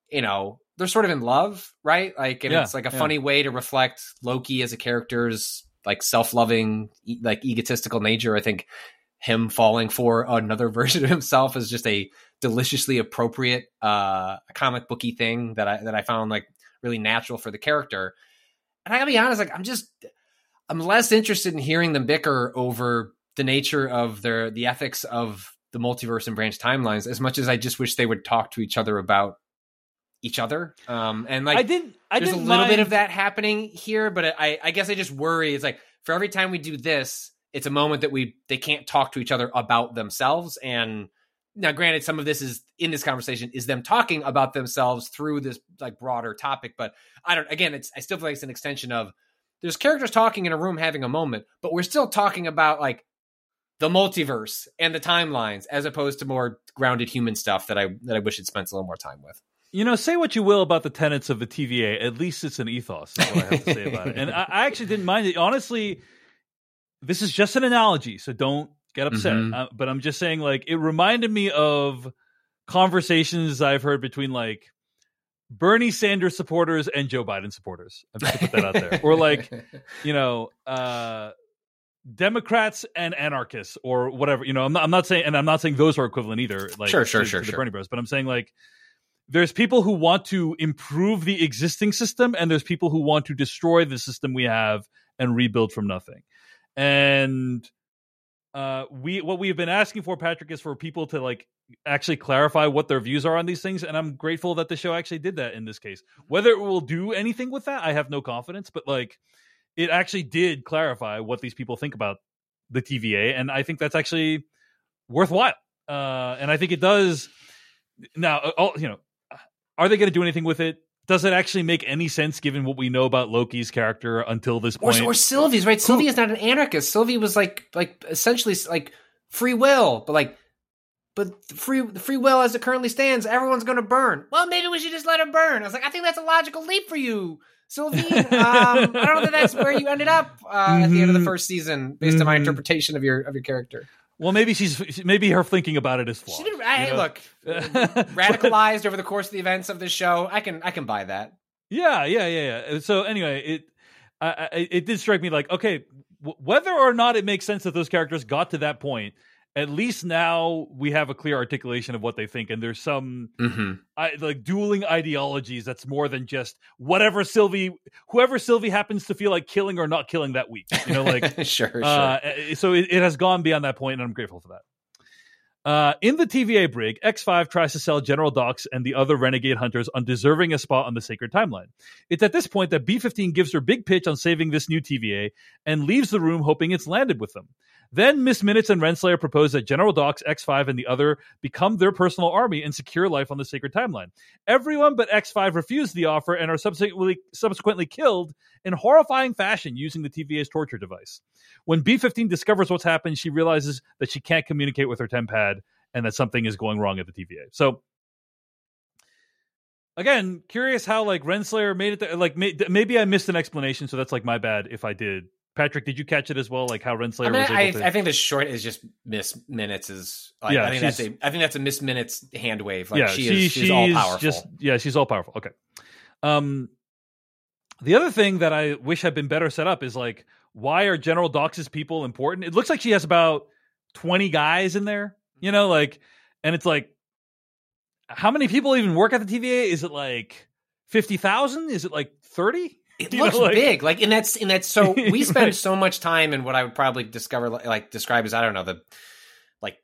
you know, they're sort of in love, right? Like, and Yeah, it's like a yeah. funny way to reflect Loki as a character's like self-loving, e- like egotistical nature. I think him falling for another [laughs] version of himself is just a deliciously appropriate uh comic booky thing that I that I found like really natural for the character. And I gotta be honest, like I'm just I'm less interested in hearing them bicker over the nature of their the ethics of the multiverse and branch timelines as much as I just wish they would talk to each other about each other. Um and like I didn't. I there's a didn't little bit of that happening here, but I, I guess I just worry. It's like for every time we do this, it's a moment that we they can't talk to each other about themselves. And now, granted, some of this is in this conversation is them talking about themselves through this like broader topic. But I don't. Again, it's I still feel like it's an extension of there's characters talking in a room having a moment, but we're still talking about like the multiverse and the timelines as opposed to more grounded human stuff that I that I wish it spent a little more time with. You know, say what you will about the tenets of the TVA. At least it's an ethos. Is what I have to say about it. And I, I actually didn't mind it. Honestly, this is just an analogy, so don't get upset. Mhm. Uh, but I'm just saying, like, it reminded me of conversations I've heard between like Bernie Sanders supporters and Joe Biden supporters. I'm just gonna put that out there. Or like, [laughs] you know, uh, Democrats and anarchists or whatever. You know, I'm not, I'm not saying, and I'm not saying those are equivalent either. Like, Sure, sure, to- sure, to the sure. Bernie Bros. But I'm saying like, there's people who want to improve the existing system, and there's people who want to destroy the system we have and rebuild from nothing. And uh, we, what we have been asking for, Patrick, is for people to like actually clarify what their views are on these things. And I'm grateful that the show actually did that in this case. Whether it will do anything with that, I have no confidence. But like, it actually did clarify what these people think about the TVA, and I think that's actually worthwhile. Uh, and I think it does. Now, uh, all, you know, are they going to do anything with it? Does it actually make any sense given what we know about Loki's character until this point? or Sylvie's right. Sylvie is not an anarchist. Sylvie was like like essentially like free will, but like but free free will as it currently stands, everyone's going to burn. Well, maybe we should just let it burn. I was like, I think that's a logical leap for you, Sylvie. [laughs] um, I don't know that that's where you ended up uh, at the end of the Mhm. first season, based on my Mhm. interpretation of your of your character. Well, maybe she's maybe her thinking about it is flawed. She did. I, you know? Look, [laughs] [laughs] radicalized over the course of the events of this show. I can I can buy that. Yeah, yeah, yeah, yeah. So anyway, it I, I, it did strike me like okay, w- whether or not it makes sense that those characters got to that point, at least now we have a clear articulation of what they think, and there's some Mm-hmm. I, like dueling ideologies that's more than just whatever Sylvie, whoever Sylvie happens to feel like killing or not killing that week. You know, like sure, [laughs] sure. uh, so it, it has gone beyond that point, and I'm grateful for that. Uh, in the TVA brig, X5 tries to sell General Dox and the other renegade hunters on deserving a spot on the sacred timeline. It's at this point that B15 gives her big pitch on saving this new TVA and leaves the room hoping it's landed with them. Then Miss Minutes and Renslayer propose that General Dox, X5, and the other become their personal army and secure life on the sacred timeline. Everyone but X5 refuse the offer and are subsequently subsequently killed in horrifying fashion using the TVA's torture device. When B15 discovers what's happened, she realizes that she can't communicate with her tempad and that something is going wrong at the TVA. So again, curious how like Renslayer made it there. Like may- maybe I missed an explanation, so that's like my bad if I did. Patrick, did you catch it as well? Like how Renslayer I mean, was able I, to. I think the short is just Miss Minutes is. Like, Yeah, I think that's a. I think that's a Miss Minutes hand wave. Like yeah, she, she, is. She's, all powerful. Just yeah, she's all powerful. Okay. Um, the other thing that I wish had been better set up is like, why are General Dox's people important? It looks like she has about twenty guys in there. You know, like, and it's like, how many people even work at the TVA? Is it like fifty thousand? Is it like thirty? It You know, looks like- big, like, and that's and that's so [laughs] we spend Right. so much time in what I would probably discover, like, like describe as I don't know the, like,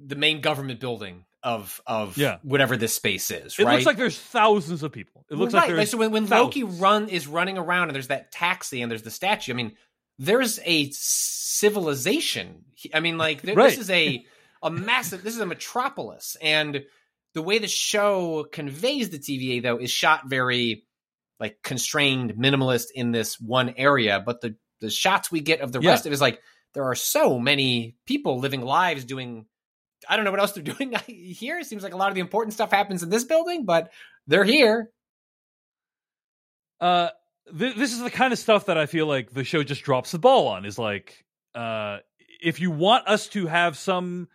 the main government building of of Yeah. whatever this space is. It right? looks like there's thousands of people. It looks right. like there's so when, when Loki run is running around and there's that taxi and there's the statue. I mean, there's a civilization. I mean, like there, Right. this is a a massive. This is a metropolis, and the way the show conveys the TVA though is shot very like constrained, minimalist in this one area. But the the shots we get of the Yeah. rest of it is like there are so many people living lives doing. I don't know what else they're [laughs] doing here. It seems like a lot of the important stuff happens in this building, but they're here. uh th- this is the kind of stuff that I feel like the show just drops the ball on is like uh if you want us to have some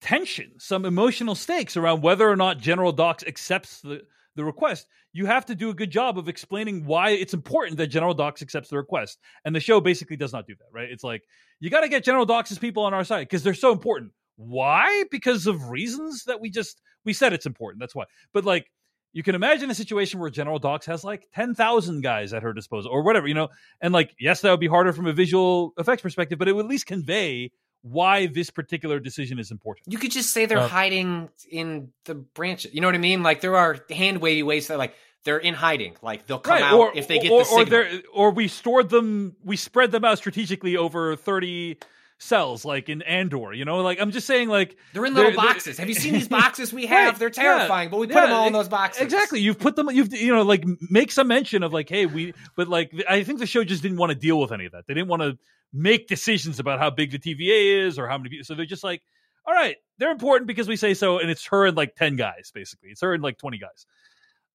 tension, some emotional stakes around whether or not General Dox accepts the the request, you have to do a good job of explaining why it's important that General Dox accepts the request. And the show basically does not do that, right? It's like you got to get General Dox's people on our side because they're so important. Why? Because of reasons that we just we said it's important. That's why. But like you can imagine a situation where General Dox has like 10,000 guys at her disposal or whatever, you know? And like, yes, that would be harder from a visual effects perspective, but it would at least convey why this particular decision is important. You could just say they're Uh, hiding in the branches. You know what I mean? Like there are hand wavy ways that like they're in hiding. Like they'll come out if they get or, the signal. or, or we stored them, we spread them out strategically over 30 cells, like in Andor, you know? Like, I'm just saying, like, They're in little they're- they're- boxes. Have you seen these [laughs] boxes we have? Right, They're yeah, terrifying, but we put yeah, them all in those boxes. Exactly. You've put them. You've you know like make some mention of like, hey, we. But like, I think the show just didn't want to deal with any of that. They didn't want to make decisions about how big the TVA is or how many people. So they're just like, all right, they're important because we say so, and it's her and like ten guys basically. It's her and like twenty guys.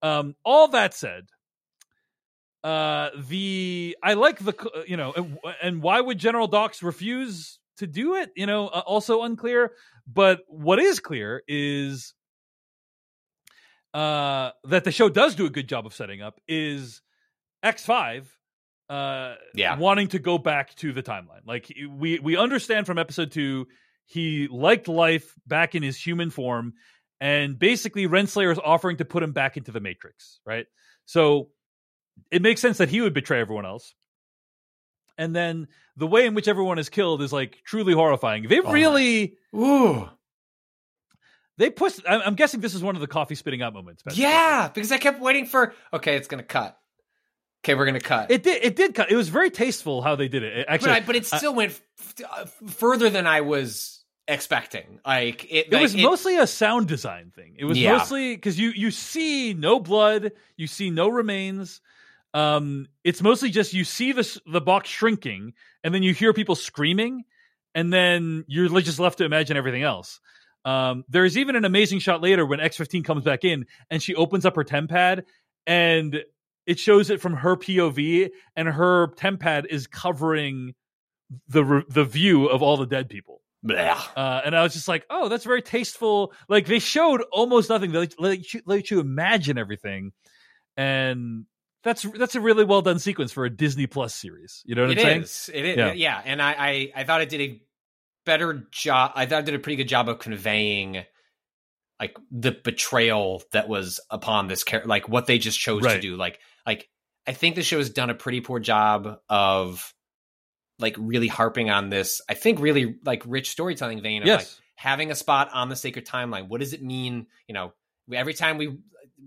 Um, all that said, uh, the I like the you know, and, and why would General Dox refuse to do it? You know, uh, also unclear. But what is clear is uh, that the show does do a good job of setting up is X5 uh Yeah. wanting to go back to the timeline. Like we we understand from episode 2 he liked life back in his human form and basically Renslayer is offering to put him back into the matrix, right? So it makes sense that he would betray everyone else. And then the way in which everyone is killed is like truly horrifying. They Oh. really Ooh. they push I'm I'm guessing this is one of the coffee spitting out moments. Yeah, because I kept waiting for okay, it's gonna cut. Okay, we're gonna cut. It did. It did cut. It was very tasteful how they did it. It but, Actually, I, but it still went f- uh, further than I was expecting. Like it, it like, was mostly a sound design thing. It was Yeah. mostly because you you see no blood, you see no remains. Um, it's mostly just you see the the box shrinking, and then you hear people screaming, and then you're just left to imagine everything else. Um, there's even an amazing shot later when X15 comes back in and she opens up her temp pad and it shows it from her POV and her temp pad is covering the re- the view of all the dead people. Uh, and I was just like, oh, that's very tasteful. Like they showed almost nothing. They let you, let you imagine everything, and that's that's a really well done sequence for a Disney Plus series. You know what It I'm saying? is. It is. Yeah. Yeah. And I, I, I thought it did a better job. I thought it did a pretty good job of conveying like the betrayal that was upon this character, like what they just chose to do. Like, like I think the show has done a pretty poor job of like really harping on this. I think really like rich storytelling vein of like having a spot on the sacred timeline. What does it mean? You know, every time we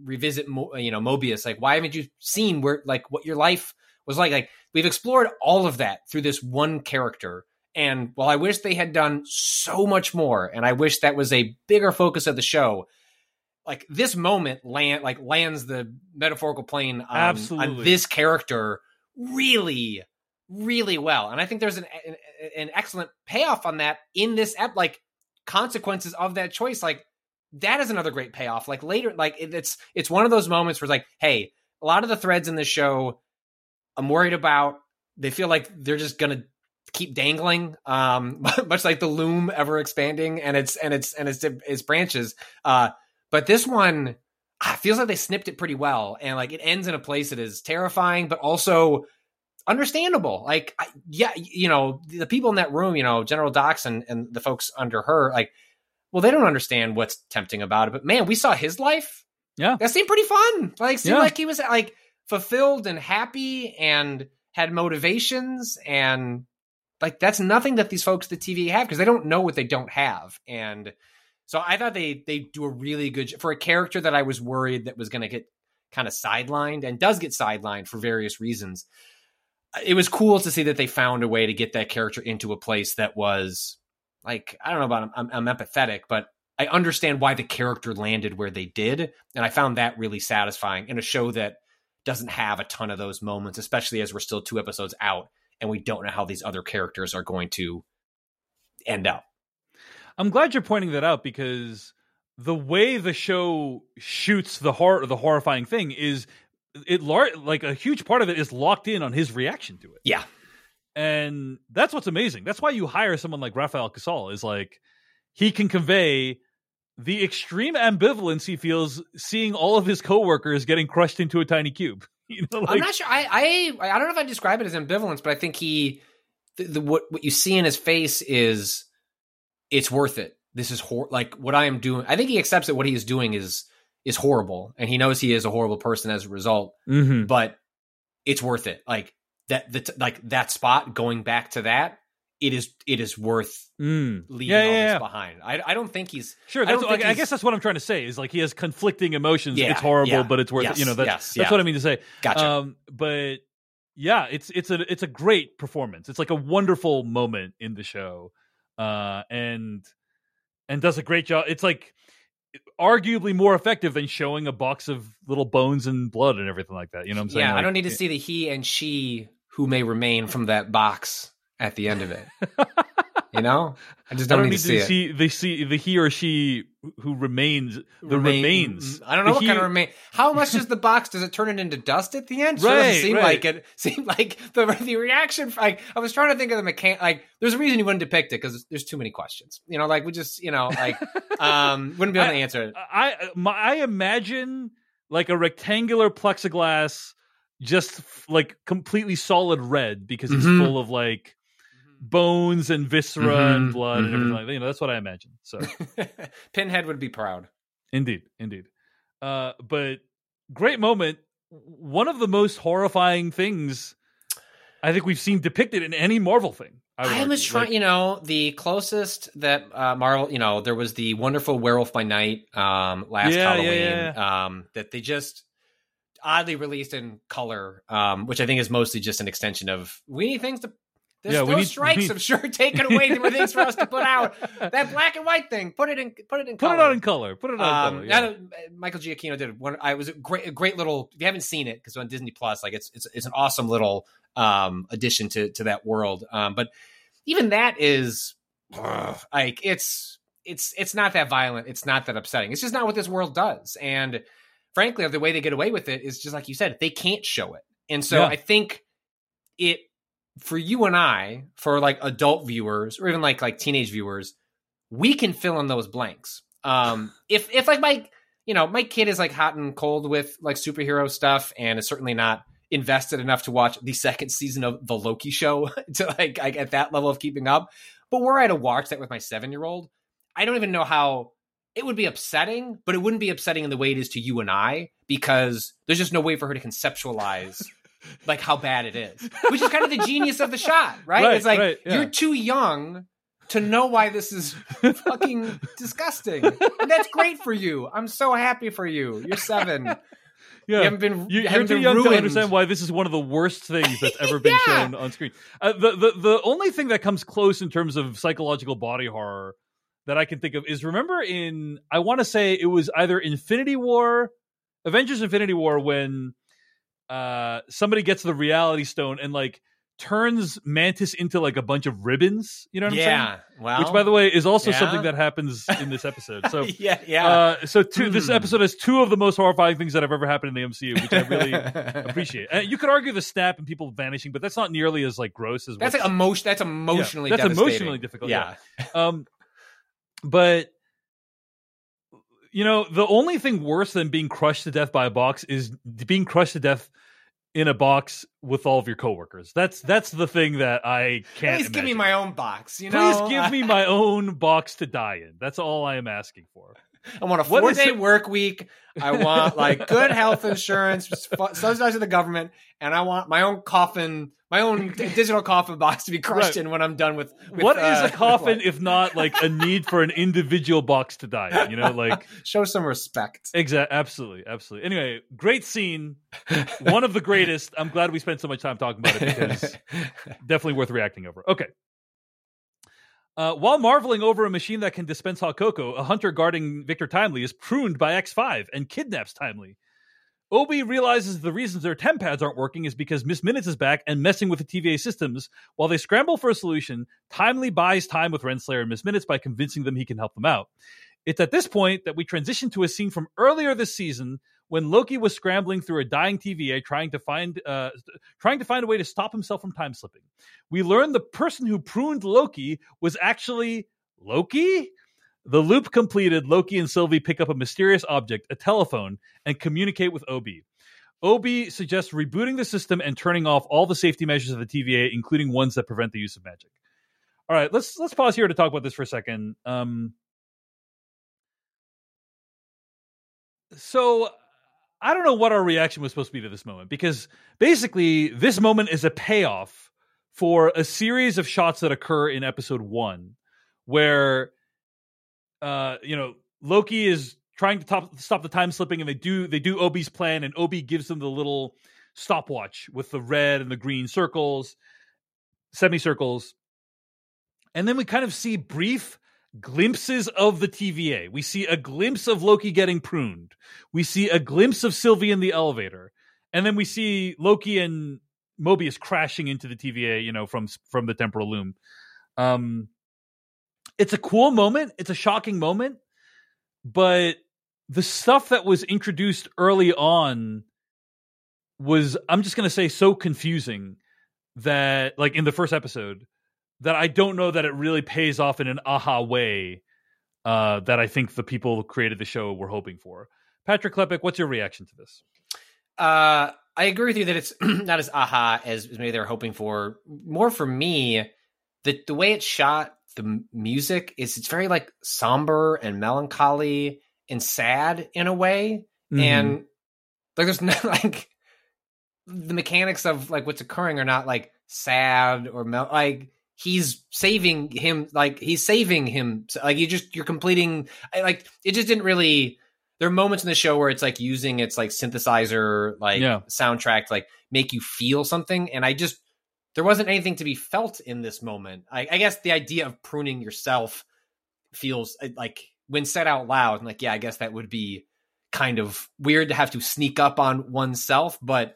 revisit, Mo- you know, Mobius, like why haven't you seen where like what your life was like? Like we've explored all of that through this one character. And while I wish they had done so much more, and I wish that was a bigger focus of the show, like this moment land like lands the metaphorical plane on, Absolutely. on this character really really well and i think there's an, an, an excellent payoff on that in this ep like consequences of that choice like that is another great payoff like later like it, it's it's one of those moments where it's like hey a lot of the threads in this show i'm worried about they feel like they're just gonna keep dangling um [laughs] much like the loom ever expanding and it's and it's and its its branches uh but this one ah, feels like they snipped it pretty well, and like it ends in a place that is terrifying, but also understandable. Like, I, yeah, you know, the people in that room, you know, General Dox and, and the folks under her, like, well, they don't understand what's tempting about it. But man, we saw his life. Yeah, that seemed pretty fun. Like, seemed Yeah. like he was like fulfilled and happy and had motivations and like that's nothing that these folks at the TV have because they don't know what they don't have. And so I thought they they do a really good for a character that I was worried that was going to get kind of sidelined and does get sidelined for various reasons. It was cool to see that they found a way to get that character into a place that was like I don't know about I'm, I'm empathetic, but I understand why the character landed where they did, and I found that really satisfying in a show that doesn't have a ton of those moments, especially as we're still two episodes out and we don't know how these other characters are going to end up. I'm glad you're pointing that out because the way the show shoots the horror, the horrifying thing is it lar- like a huge part of it is locked in on his reaction to it. Yeah. And that's what's amazing. That's why you hire someone like Rafael Casal is like he can convey the extreme ambivalence he feels seeing all of his coworkers getting crushed into a tiny cube. [laughs] You know, I'm not sure. I, I I don't know if I describe it as ambivalence, but I think he the, the what what you see in his face is it's worth it. This is hor- like what I am doing. I think he accepts that what he is doing is is horrible, and he knows he is a horrible person as a result. Mhm. But it's worth it. Like that. The t- like that spot going back to that. It is it is worth Mm. leaving Yeah, all this yeah. behind. I I don't think he's Sure, I think I, he's- guess that's what I'm trying to say is like he has conflicting emotions. Yeah, it's horrible, yeah. but it's worth Yes. You know, that's yes, that's yeah. what I mean to say. gotcha. Um, but yeah, it's it's a it's a great performance. It's like a wonderful moment in the show, uh, and and does a great job. It's like arguably more effective than showing a box of little bones and blood and everything like that. You know what I'm saying? yeah, I don't need to see the he and she who may remain from that box at the end of it. you know, I just [laughs] I don't, don't need, need to see, it. see the see the he or she who remains the Remain- remains. I don't know The what he- kind of remain. How much does the box? Does it turn it into dust at the end? Sure Right, doesn't seem right. like it. [laughs] Seemed like the the reaction. Like I was trying to think of the mechan. Like there's a reason you wouldn't depict it because there's too many questions. You know, like we just you know like [laughs] um wouldn't be able to I- answer it. I my, I imagine like a rectangular plexiglass, just like completely solid red because it's Mhm. full of like bones and viscera and Mhm, blood and mhm. everything like that. You know, that's what I imagine. So [laughs] Pinhead would be proud. indeed, indeed. Uh, but great moment. One of the most horrifying things I think we've seen depicted in any Marvel thing. I, I was trying, Like, you know, the closest that uh, Marvel, you know, there was the wonderful Werewolf by Night um, last Yeah, yeah, Halloween um, that they just oddly released in color, um, which I think is mostly just an extension of we need things to. There's Yeah, we need- strikes I'm sure [laughs] taken away the things for us to put out. That black and white thing, put it in, put it in, put color. it on in color. Put it on in Um, color. yeah. uh, Michael Giacchino did one. I was a great, a great little. If you haven't seen it, because on Disney Plus, like it's it's it's an awesome little um addition to to that world. Um, but even that is ugh, like it's it's it's not that violent. It's not that upsetting. It's just not what this world does. And frankly, the way they get away with it is just like you said, they can't show it. And so Yeah. I think it for you and I, for like adult viewers or even like like teenage viewers, we can fill in those blanks. Um, [sighs] if if like my you know my kid is like hot and cold with like superhero stuff and is certainly not invested enough to watch the second season of the Loki show [laughs] to like, like at that level of keeping up. But were I to watch that with my seven year old, I don't even know how it would be upsetting, but it wouldn't be upsetting in the way it is to you and I because there's just no way for her to conceptualize [laughs] like how bad it is, which is kind of the genius of the shot, right? Right, it's like right, yeah. you're too young to know why this is fucking [laughs] disgusting. And that's great for you. I'm so happy for you. You're seven. [laughs] Yeah, You haven't been. You, You, are too been young ruined. to understand why this is one of the worst things that's ever been Yeah. shown on screen. Uh, the, the the only thing that comes close in terms of psychological body horror that I can think of is remember in I want to say it was either Infinity War, Avengers Infinity War when uh somebody gets the Reality Stone and like turns Mantis into like a bunch of ribbons. You know what I'm saying? Yeah. Well. Which, by the way, is also yeah. something that happens in this episode. So [laughs] yeah. Yeah. uh, so two, this Hmm. episode has two of the most horrifying things that have ever happened in the MCU, which I really [laughs] appreciate. And you could argue the snap and people vanishing, but that's not nearly as like gross as That's like emotion. That's emotionally. that's emotionally difficult, Yeah. um, but you know, the only thing worse than being crushed to death by a box is being crushed to death in a box with all of your coworkers. That's that's the thing that I can't. Please give me my own box. You know, Please give me my own box to die in. That's all I am asking for. I want a four day it- work week. I want like good health insurance, subsidized by the government, and I want my own coffin, my own digital coffin box to be crushed Right. in when I'm done with. with What is uh, a coffin if not like a need for an individual box to die in? You know, like [laughs] Show some respect. exactly, absolutely, absolutely. Anyway, great scene, one of the greatest. I'm glad we spent so much time talking about it because [laughs] definitely worth reacting over. Okay. Uh, while marveling over a machine that can dispense hot cocoa, a hunter guarding Victor Timely is pruned by X5 and kidnaps Timely. Obi realizes the reasons their temp pads aren't working is because Miss Minutes is back and messing with the TVA systems. While they scramble for a solution, Timely buys time with Renslayer and Miss Minutes by convincing them he can help them out. It's at this point that we transition to a scene from earlier this season when Loki was scrambling through a dying TVA trying to find uh, trying to find a way to stop himself from time slipping. We learn the person who pruned Loki was actually Loki. The loop completed, Loki and Sylvie pick up a mysterious object, a telephone, and communicate with Obi. Obi suggests rebooting the system and turning off all the safety measures of the TVA, including ones that prevent the use of magic. All right, let's let's pause here to talk about this for a second. Um, so I don't know what our reaction was supposed to be to this moment because basically this moment is a payoff for a series of shots that occur in episode one, where uh, you know Loki is trying to top, stop the time slipping, and they do they do Obi's plan, and Obi gives them the little stopwatch with the red and the green circles, semicircles, and then we kind of see brief glimpses of the TVA. We see a glimpse of Loki getting pruned. We see a glimpse of Sylvie in the elevator, and then we see Loki and Mobius crashing into the TVA. You know, from from the temporal loom. Um, it's a cool moment. It's a shocking moment, but the stuff that was introduced early on was I'm just going to say so confusing that like in the first episode that I don't know that it really pays off in an aha way uh, that I think the people who created the show were hoping for. Patrick Klepek, what's your reaction to this? Uh, I agree with you that it's [clears throat] not as aha as, as maybe they're hoping for. More for me, the the way it's shot, the m- music is it's very like somber and melancholy and sad in a way, Mm-hmm. and like there's [laughs] not like the mechanics of like what's occurring are not like sad or mel- like he's saving him like he's saving him like you just you're completing like it just didn't really there are moments in the show where it's like using its like synthesizer like Yeah. soundtrack to like make you feel something and i just there wasn't anything to be felt in this moment i, I guess the idea of pruning yourself feels uh, like when said out loud I'm like yeah i guess that would be kind of weird to have to sneak up on oneself but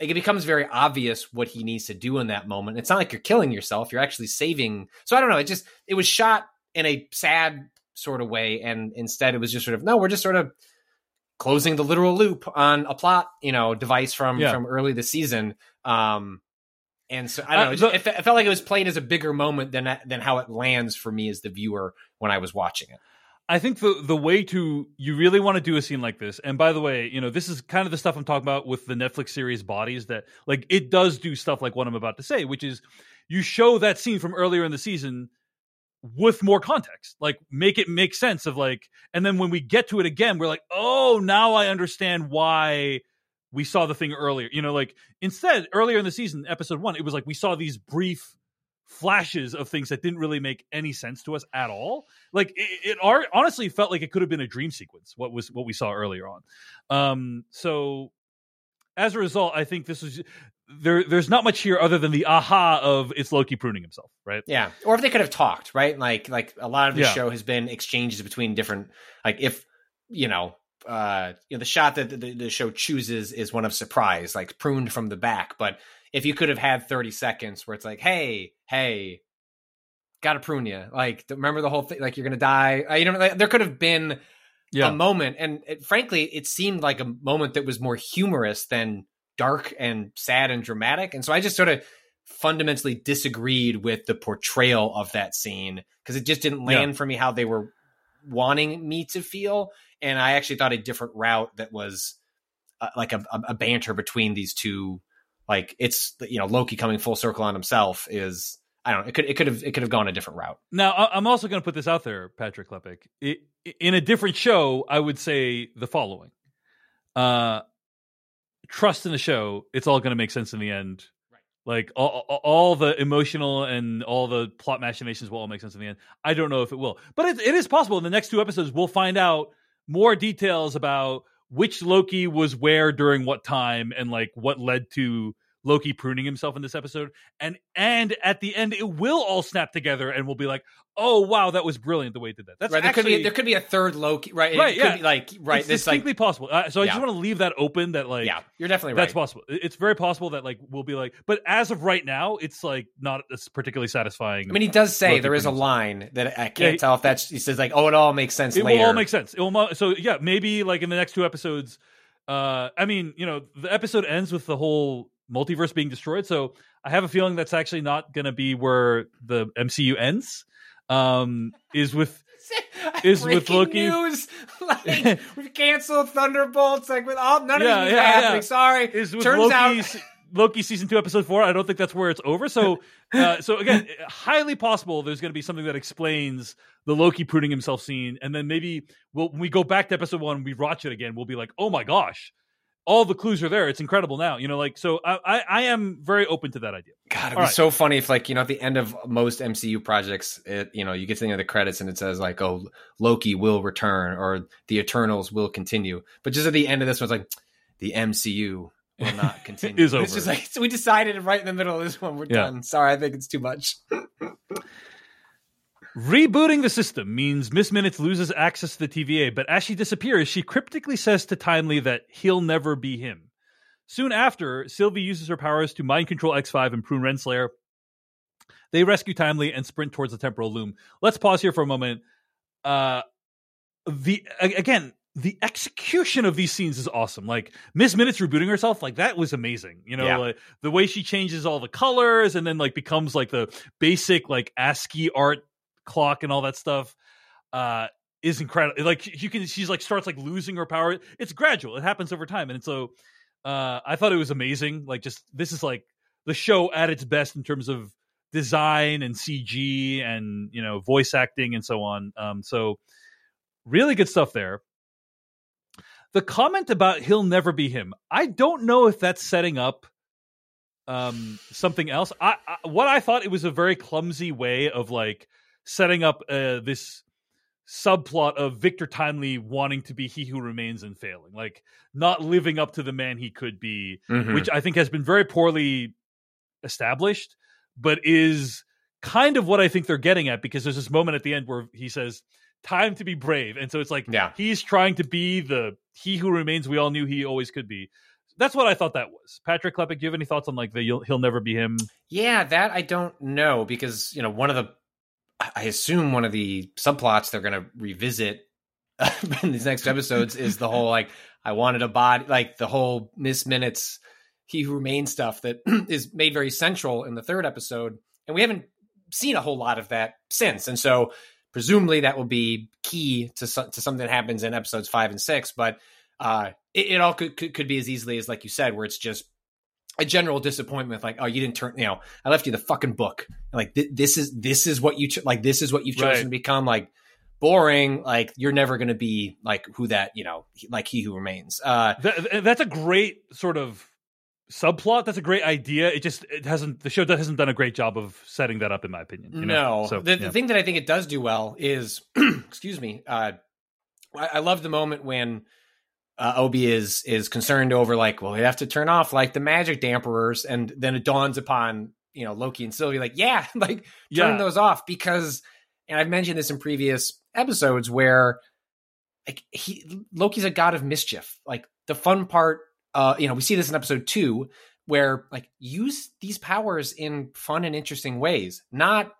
it becomes very obvious what he needs to do in that moment. It's not like you're killing yourself; you're actually saving. So I don't know. It just it was shot in a sad sort of way, and instead it was just sort of no, we're just sort of closing the literal loop on a plot, you know, device from Yeah. from early this season. Um, and so I Uh, don't know. It, the- it, it felt like it was played as a bigger moment than than how it lands for me as the viewer when I was watching it. I think the the way to you really want to do a scene like this, and by the way, you know this is kind of the stuff I'm talking about with the Netflix series Bodies. That like it does do stuff like what I'm about to say, which is you show that scene from earlier in the season with more context, like make it make sense of like, and then when we get to it again, we're like, oh, now I understand why we saw the thing earlier. You know, like instead earlier in the season, episode one, it was like we saw these brief flashes of things that didn't really make any sense to us at all. Like it, it are, honestly felt like it could have been a dream sequence. What was what we saw earlier on. Um, so as a result, I think this is there. There's not much here other than the aha of it's Loki pruning himself, right? Yeah, or if they could have talked, right? Like like a lot of the Yeah. show has been exchanges between different like if you know uh you know the shot that the, the show chooses is one of surprise, like pruned from the back, but if you could have had 30 seconds where it's like, "Hey, hey, got to prune you." Like remember the whole thing like you're to die. Uh, you know like, there could have been Yeah. a moment and it, frankly it seemed like a moment that was more humorous than dark and sad and dramatic and so i just sort of fundamentally disagreed with the portrayal of that scene because it just didn't land for me how they were wanting me to feel and i actually thought a different route that was uh, like a, a banter between these two like it's you know loki coming full circle on himself is i don't know it could it could have it could have gone a different route Now, I'm also going to put this out there, Patrick. I- In a different show, I would say the following: uh, Trust in the show; it's all going to make sense in the end. Right. Like all, all- all the emotional and all the plot machinations will all make sense in the end. I don't know if it will, but it, it is possible. In the next two episodes, we'll find out more details about which Loki was where during what time, and like what led to Loki pruning himself in this episode and and at the end it will all snap together and we'll be like oh wow that was brilliant the way it did that that's right there actually, could be there could be a third loki right It Right, could yeah. be like right it's this like distinctly possible uh, so i just want to leave that open that like yeah you're definitely right that's possible it's very possible that like we'll be like but as of right now it's like not as particularly satisfying I mean, he does say Loki there is a line that I can't Yeah, he- tell if that's. He says like, "Oh, it all makes sense it later." will all make sense it will so yeah maybe like in the next two episodes uh i mean you know the episode ends with the whole multiverse being destroyed so i have a feeling that's actually not going to be where the mcu ends um is with [laughs] is with Loki- News, [laughs] like [laughs] we've canceled Thunderbolts. Like with all none of Yeah, these is yeah, happening. yeah. Sorry. is with Turns Loki, out, Loki season two episode four. I don't think that's where it's over. So, uh, so again, highly possible there's going to be something that explains the Loki pruning himself scene, and then maybe we'll, when we go back to episode one, we watch it again. We'll be like, oh my gosh, all the clues are there. It's incredible now. You know, like so. I, I, I am very open to that idea. God, it'd All be right. so funny if, like, you know, at the end of most MCU projects, it, you know, you get to the end of the credits and it says like, "Oh, Loki will return" or "The Eternals will continue." But just at the end of this one, it's like, "The MCU will not [laughs] continue." Is It's just like so we decided right in the middle of this one, we're Yeah. done. Sorry, I think it's too much. [laughs] Rebooting the system means Miss Minutes loses access to the TVA, but as she disappears, she cryptically says to Timely that he'll never be him. Soon after, Sylvie uses her powers to mind control X5 and prune Renslayer. They rescue Timely and sprint towards the temporal loom. Let's pause here for a moment. Uh, the again, the execution of these scenes is awesome. Like Miss Minutes rebooting herself, like that was amazing. You know, Yeah. like the way she changes all the colors and then like becomes like the basic like ASCII art clock and all that stuff uh is incredible like you can she's like starts like losing her power it's gradual it happens over time and so uh i thought it was amazing like just this is like the show at its best in terms of design and cg and you know voice acting and so on um so really good stuff there. The comment about he'll never be him i don't know if that's setting up um something else I, I what i thought it was a very clumsy way of like setting up uh, this subplot of Victor Timely wanting to be he who remains and failing, like not living up to the man he could be, Mhm. which I think has been very poorly established, but is kind of what I think they're getting at because there's this moment at the end where he says, Time to be brave. And so it's like Yeah. he's trying to be the he who remains we all knew he always could be. That's what I thought that was. Patrick Klepek, do you have any thoughts on like the you'll, he'll never be him? Yeah, that I don't know because you know one of the I assume one of the subplots they're going to revisit [laughs] in these next episodes is the whole like I wanted a body like the whole Miss Minutes He Who Remains stuff that [clears throat] is made very central in the third episode, and we haven't seen a whole lot of that since, and so presumably that will be key to to something that happens in episodes five and six, but. Uh, it, it all could, could could be as easily as like you said, where it's just a general disappointment like oh you didn't turn you know i left you the fucking book like th- this is this is what you ch- like this is what you've chosen Right. to become like boring like you're never going to be like who that you know he- like he who remains uh That, that's a great sort of subplot. That's a great idea. It just it hasn't the show hasn't done a great job of setting that up, in my opinion. you know? No, So, the, yeah. the thing that I think it does do well is, [clears throat] excuse me, uh, I, I love the moment when uh, Obi is is concerned over like, well, we have to turn off like the magic damperers, and then it dawns upon you know Loki and Sylvie like, yeah, [laughs] like turn Yeah. those off because, and I've mentioned this in previous episodes where like he Loki's a god of mischief. Like the fun part, uh, you know, we see this in episode two where like use these powers in fun and interesting ways, not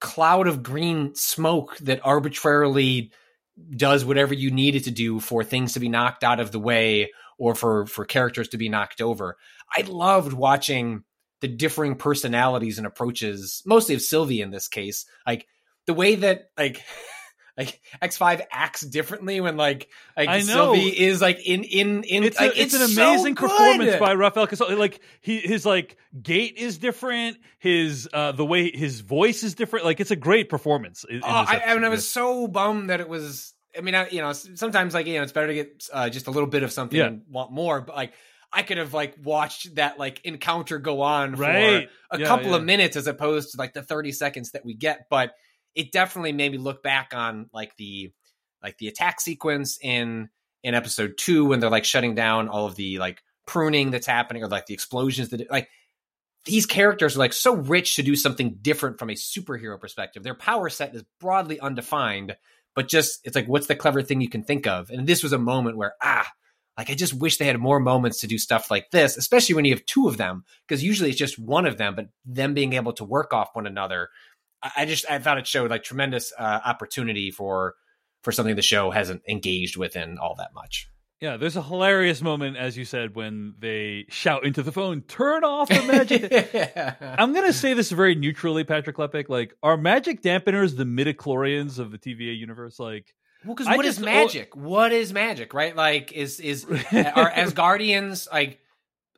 cloud of green smoke that arbitrarily does whatever you need it to do for things to be knocked out of the way or for for characters to be knocked over. I loved watching the differing personalities and approaches, mostly of Sylvie in this case, like the way that like [laughs] like X5 acts differently when like like I know. Sylvie is like in in in it's, like, a, it's, an so amazing good. performance by Rafael Casal. Like he, his like gait is different. His uh, the way his voice is different. Like it's a great performance. In, Oh, I, episode, and I was so bummed that it was. I mean, I, you know, sometimes like you know, it's better to get uh, just a little bit of something Yeah. and want more. But like, I could have like watched that like encounter go on Right. for a Yeah, couple yeah. of minutes as opposed to like the thirty seconds that we get. But it definitely made me look back on like the like the attack sequence in in episode two when they're like shutting down all of the like pruning that's happening or like the explosions that like these characters are like so rich to do something different from a superhero perspective. Their power set is broadly undefined, but just it's like what's the clever thing you can think of? And this was a moment where ah, like I just wish they had more moments to do stuff like this, especially when you have two of them, because usually it's just one of them, but them being able to work off one another. I, just I thought it showed like tremendous uh, opportunity for for something the show hasn't engaged with in all that much. Yeah, there's a hilarious moment, as you said, when they shout into the phone, "Turn off the magic." [laughs] I'm gonna say this very neutrally, Patrick Klepek. Like, are magic dampeners the midichlorians of the TVA universe? Like, Well, because what is just- magic? what is magic? Right? Like, is is [laughs] are Asgardians like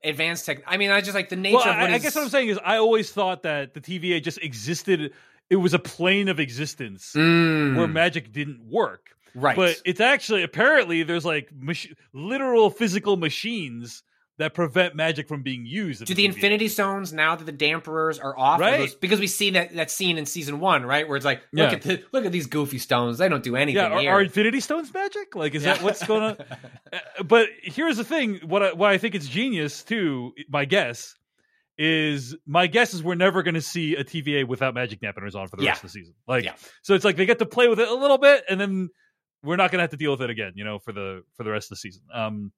advanced tech? I mean, I just like the nature well, of what I, I guess what I'm saying is, I always thought that the TVA just existed. It was a plane of existence Mm, where magic didn't work. right, But it's actually apparently there's like mach- literal physical machines that prevent magic from being used. do the. Infinity Stones now that the dampeners are off? are Right. those- because we see that that scene in season one, right, where it's like, look Yeah. at the, look at these goofy stones. They don't do anything. Yeah, are, are Infinity Stones magic? Like, is that what's going on? [laughs] Uh, but here's the thing: what I, why I think it's genius too. My guess is my guess is we're never going to see a TVA without magic dampeners on for the Yeah. rest of the season. Like, Yeah. so it's like they get to play with it a little bit, and then we're not going to have to deal with it again, you know, for the for the rest of the season. Um,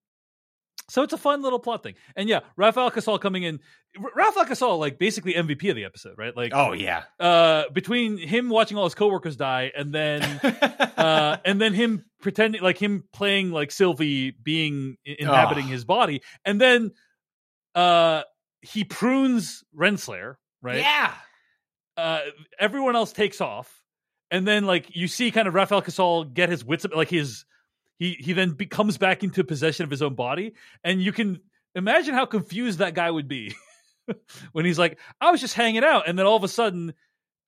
so it's a fun little plot thing, and yeah, Rafael Casal coming in. R- Rafael Casal, like basically MVP of the episode, right? Like, oh yeah, uh, between him watching all his coworkers die, and then [laughs] uh, and then him pretending like him playing like Sylvie being inhabiting Ugh. his body, and then uh, he prunes Renslayer, right? yeah. Uh, everyone else takes off, and then like you see kind of Rafael Casal get his wits up, like his he he then be, comes back into possession of his own body, and you can imagine how confused that guy would be [laughs] when he's like, I was just hanging out, and then all of a sudden.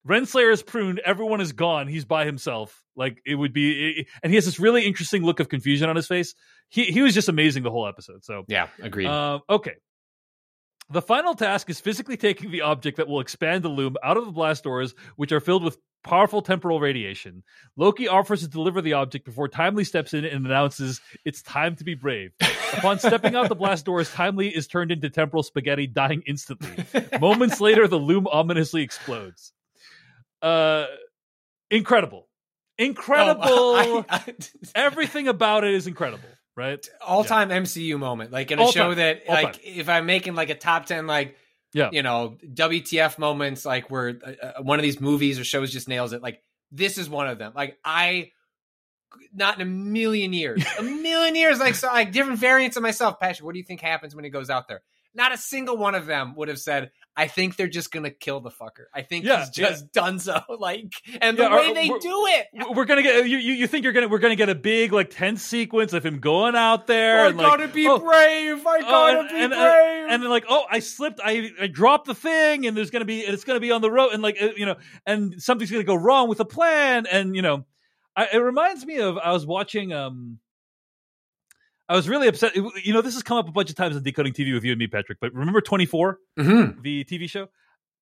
Renslayer is pruned. Everyone is gone. He's by himself. Like it would be, and he has this really interesting look of confusion on his face. He he was just amazing the whole episode. So Yeah, agreed. um, okay. The final task is physically taking the object that will expand the loom out of the blast doors, which are filled with powerful temporal radiation. Loki offers to deliver the object before Timely steps in and announces it's time to be brave. Upon stepping out the blast doors, Timely is turned into temporal spaghetti, dying instantly. [laughs] Moments later, the loom ominously explodes. Uh, incredible, incredible. Oh, [laughs] I- I- Everything about it is incredible, right? all time MCU moment, like in a All show time. that, All like, time. if I'm making like a top ten, like, Yeah. you know, WTF moments, like where uh, uh, one of these movies or shows just nails it. Like this is one of them. Like I, not in a million years, a [laughs] million years, like so, like different variants of myself. Patrick, what do you think happens when he goes out there? Not a single one of them would have said, "I think they're just gonna kill the fucker." I think Yeah, he's just done so. [laughs] Like, and Yeah, the way or- they do it. we're gonna get you, you. Think you're gonna we're gonna get a big like tense sequence of him going out there I and gotta be oh, brave. I oh, gotta and, be and, uh, brave. and then like oh I slipped I, I dropped the thing and there's gonna be it's gonna be on the road and like uh, you know and something's gonna go wrong with the plan and you know I, it reminds me of I was watching um I was really upset. You know, this has come up a bunch of times on Decoding TV with you and me, Patrick. But remember 24, Mm-hmm. the TV show?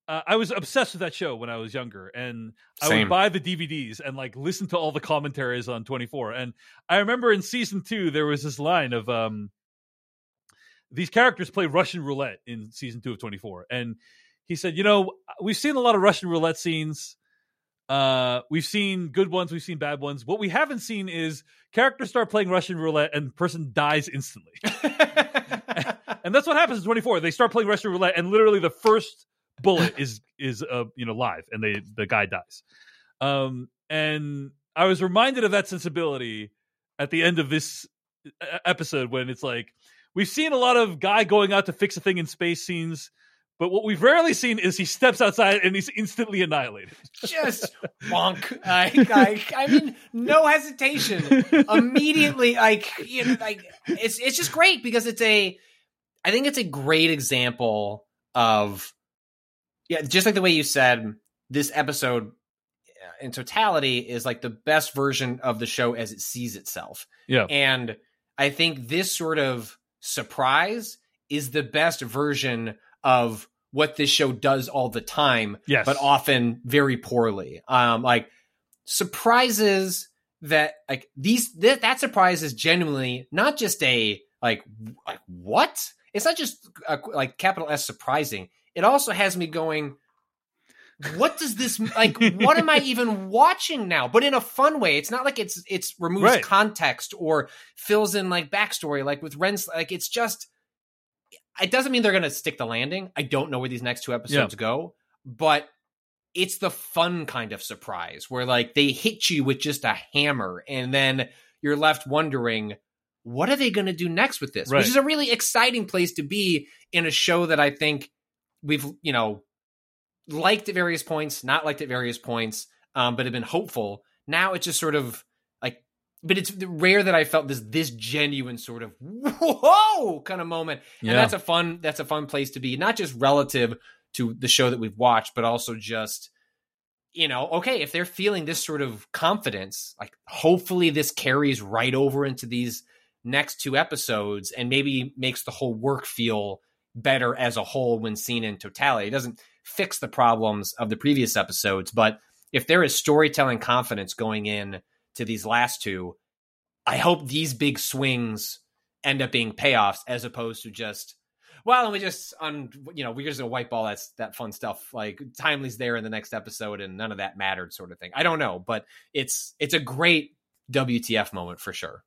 Uh, I was obsessed with that show when I was younger, and I would buy the DVDs and like listen to all the commentaries on 24. And I remember in season two there was this line of um, these characters play Russian roulette in season two of 24, and he said, "You know, we've seen a lot of Russian roulette scenes. Uh, we've seen good ones, we've seen bad ones. What we haven't seen is characters start playing Russian roulette and person dies instantly." [laughs] [laughs] and that's what happens in 24 they start playing russian roulette and literally the first bullet is is uh you know live and they the guy dies um and i was reminded of that sensibility at the end of this episode when it's like we've seen a lot of guy going out to fix a thing in space scenes but what we've rarely seen is he steps outside and he's instantly annihilated just bonk. Like, like, I mean, no hesitation. Immediately, like, you know, like it's it's just great because it's a. I think it's a great example of, yeah, just like the way you said, this episode uh, in totality is like the best version of the show as it sees itself. yeah And I think this sort of surprise is the best version of what this show does all the time, Yes. but often very poorly. Um, like surprises that like these that, that surprise is genuinely not just a like like what? It's not just a, like capital S surprising. It also has me going. What does this like? What am I [laughs] even watching now? But in a fun way. It's not like it's it's removes Right. context or fills in like backstory. Like with Ren's, like it's just. It doesn't mean they're going to stick the landing. I don't know where these next two episodes go, but it's the fun kind of surprise where like they hit you with just a hammer and then you're left wondering what are they going to do next with this Right. which is a really exciting place to be in a show that i think we've you know liked at various points not liked at various points um, but have been hopeful now it's just sort of but it's rare that i felt this this genuine sort of whoa kind of moment and Yeah. that's a fun that's a fun place to be not just relative to the show that we've watched, but also just, you know, okay, if they're feeling this sort of confidence, like hopefully this carries right over into these next two episodes and maybe makes the whole work feel better as a whole when seen in totality. It doesn't fix the problems of the previous episodes, but if there is storytelling confidence going in to these last two, I hope these big swings end up being payoffs as opposed to just well, and we just on you know we're just gonna wipe all that that fun stuff like timely's there in the next episode and none of that mattered sort of thing. I don't know, but it's it's a great WTF moment for sure.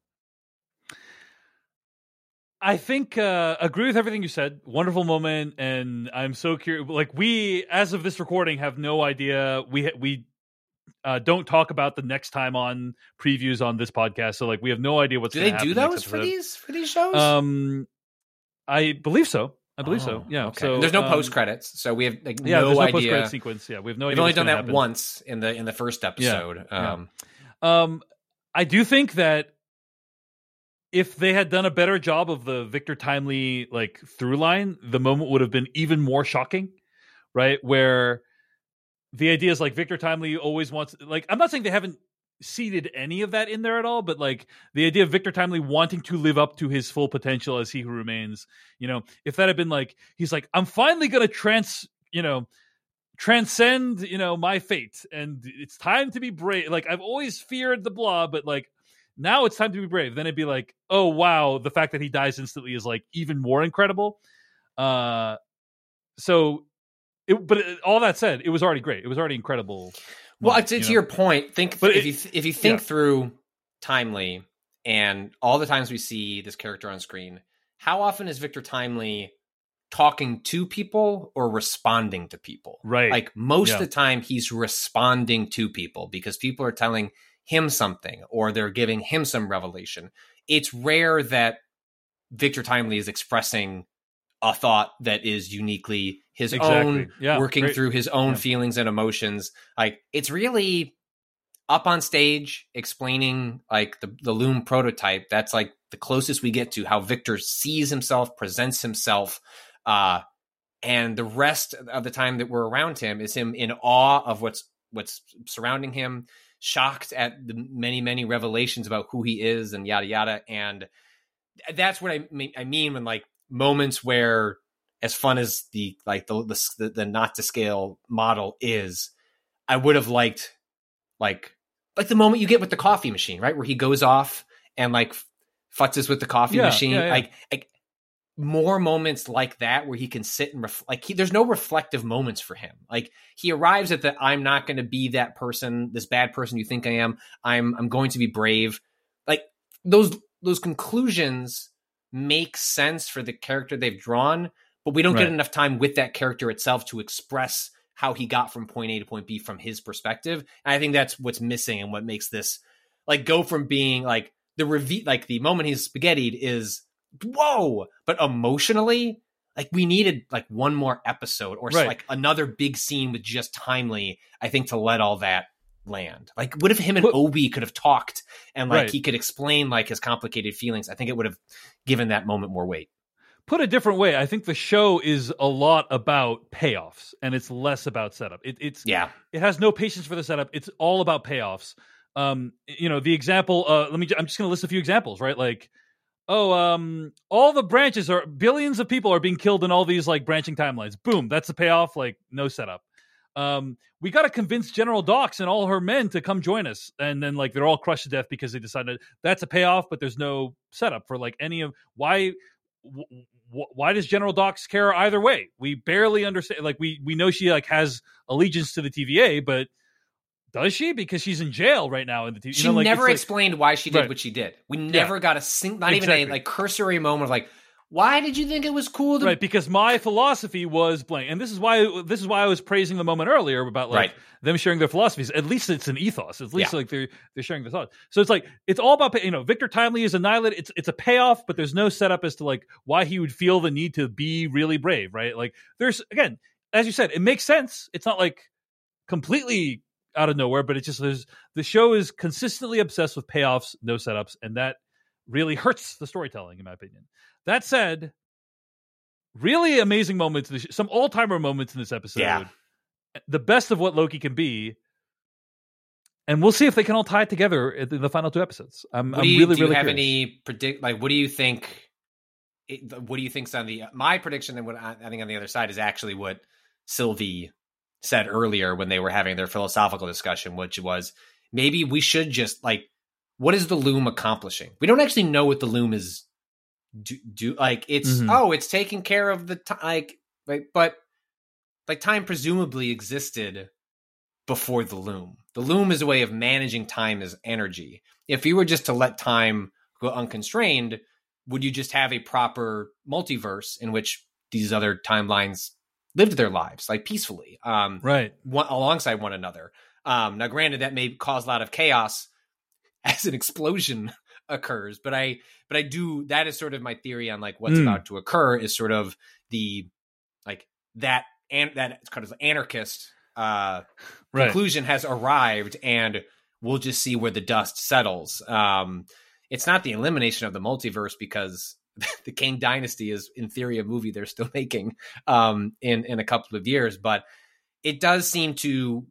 I think uh, agree with everything you said. Wonderful moment, and I'm so curious. Like we, as of this recording, have no idea. We we uh, don't talk about the next time on previews on this podcast, so like we have no idea what's. Do they do those for these for these shows? Um, I believe so. I believe so. Oh, Yeah. okay. So And there's no um, post credits, so we have like Yeah, no there's no idea. post credit sequence. Yeah, we have no We've only done that happen. once in the in the first episode. yeah. Um, Um, I do think that if they had done a better job of the Victor Timely like through line, the moment would have been even more shocking, right? Where the idea is like Victor Timely always wants like I'm not saying they haven't seeded any of that in there at all, but like the idea of Victor Timely wanting to live up to his full potential as he who remains, you know, if that had been like he's like, I'm finally gonna trans you know, transcend you know my fate and it's time to be brave. Like i've always feared the blah, but like now it's time to be brave. Then it'd be like oh wow the fact that he dies instantly is like even more incredible. Uh so it, but it, all that said it was already great it was already incredible Well, moment, to, you to your point, think But if it- you if you think yeah. through Timely and all the times we see this character on screen, how often is Victor Timely talking to people or responding to people? Right. Like most Yeah. of the time, he's responding to people because people are telling him something or they're giving him some revelation. It's rare that Victor Timely is expressing a thought that is uniquely his Exactly. own, Yeah, working great. through his own Yeah. feelings and emotions. Like it's really up on stage explaining like the, the loom prototype. That's like the closest we get to how Victor sees himself, presents himself. Uh, and the rest of the time that we're around him is him in awe of what's what's surrounding him, shocked at the many many revelations about who he is and yada yada. And that's what I mean. I mean when like moments where, as fun as the like the the, the not to scale model is, I would have liked like like the moment you get with the coffee machine, right, where he goes off and like futzes with the coffee Yeah, machine, yeah, yeah. like like more moments like that where he can sit and ref- like he, there's no reflective moments for him. Like he arrives at the I'm not going to be that person, this bad person you think I am. I'm I'm going to be brave. Like those those conclusions make sense for the character they've drawn, but we don't Right. get enough time with that character itself to express how he got from point A to point B from his perspective. And I think that's what's missing and what makes this like go from being like the reveal like the moment he's spaghettied is whoa, but emotionally like we needed like one more episode or Right. like another big scene with just timely I think to let all that land. Like what if him and O.B. could have talked and like Right. he could explain like his complicated feelings. I think it would have given that moment more weight. Put a different way, I think the show is a lot about payoffs and it's less about setup. It, it's Yeah. it has no patience for the setup. It's all about payoffs. Um, you know, the example. Uh, let me. I'm just going to list a few examples, right? Like, oh, um, all the branches are billions of people are being killed in all these like branching timelines. Boom, that's the payoff. Like, no setup. Um, we got to convince General Dox and all her men to come join us, and then like they're all crushed to death because they decided that's a payoff, but there's no setup for like any of why. W- why does General Dox care either way? We barely understand. Like we we know she like has allegiance to the TVA, but does she? Because she's in jail right now in the TV. She you know, like, never it's like- explained why she did Right. what she did. We never got a sing not even a like cursory moment of like, why did you think it was cool to right because my philosophy was blank. And this is why this is why i was praising the moment earlier about like Right. them sharing their philosophies. At least it's an ethos. At least Yeah. like they're they're sharing the thoughts. So it's like it's all about you know victor timely is annihilated it's it's a payoff but there's no setup as to like why he would feel the need to be really brave right? Like there's again as you said it makes sense. It's not like completely out of nowhere but it's just there's the show is consistently obsessed with payoffs no setups and that really hurts the storytelling in my opinion that said really amazing moments in the sh- some all-timer moments in this episode Yeah. the best of what loki can be and we'll see if they can all tie it together in the final two episodes i'm, I'm you, really do you really have curious. any predict like what do you think what do you think's on the uh, my prediction and what I, I think on the other side is actually what Sylvie said earlier when they were having their philosophical discussion which was maybe we should just like what is the loom accomplishing we don't actually know what the loom is do, do like it's Mhm. oh it's taking care of the time like like but like time presumably existed before the loom. The loom is a way of managing time as energy. If you were just to let time go unconstrained, would you just have a proper multiverse in which these other timelines lived their lives like peacefully, um, right one, alongside one another? Um, now, granted, that may cause a lot of chaos [laughs] as an explosion occurs, but I, but I do. That is sort of my theory on like what's Mm. about to occur is sort of the like that and that kind of anarchist uh right conclusion has arrived and we'll just see where the dust settles um it's not the elimination of the multiverse because [laughs] the Kang Dynasty is in theory a movie they're still [laughs] making um in in a couple of years but it does seem to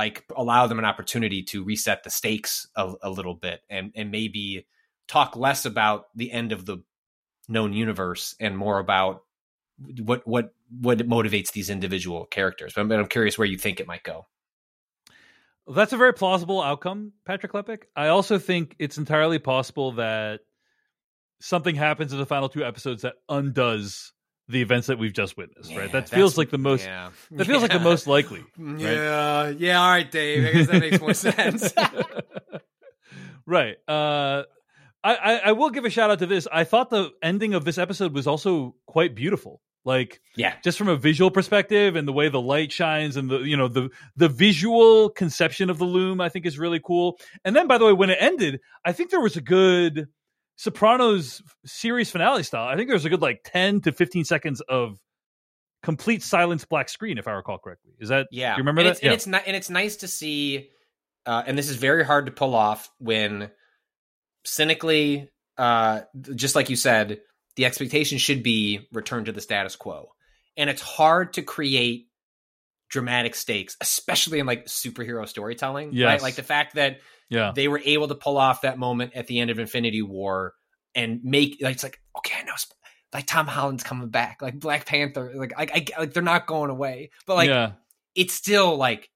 like allow them an opportunity to reset the stakes a, a little bit and and maybe talk less about the end of the known universe and more about what what what motivates these individual characters. But I'm, I'm curious where you think it might go. That's a very plausible outcome, Patrick Klepek. I also think it's entirely possible that something happens in the final two episodes that undoes the events that we've just witnessed. right? That feels like the most. yeah. That feels like the most likely. [laughs] Yeah, yeah. All right, Dave. I guess that makes more sense. [laughs] [laughs] right. Uh, I, I I will give a shout out to this. I thought the ending of this episode was also quite beautiful. Like yeah, just from a visual perspective and the way the light shines and the you know the the visual conception of the loom I think is really cool. And then by the way when it ended, I think there was a good Sopranos series finale style. I think there was a good like 10 to 15 seconds of complete silence black screen if I recall correctly. Is that yeah. You remember and that? It's, And it's ni- and it's nice to see, uh, and this is very hard to pull off when cynically, uh, just like you said, the expectation should be return to the status quo, and it's hard to create dramatic stakes, especially in like superhero storytelling. Yes. Right? Like the fact that yeah. they were able to pull off that moment at the end of Infinity War and make like it's like okay, I know like Tom Holland's coming back, like Black Panther, like I, I like they're not going away, but like yeah, it's still like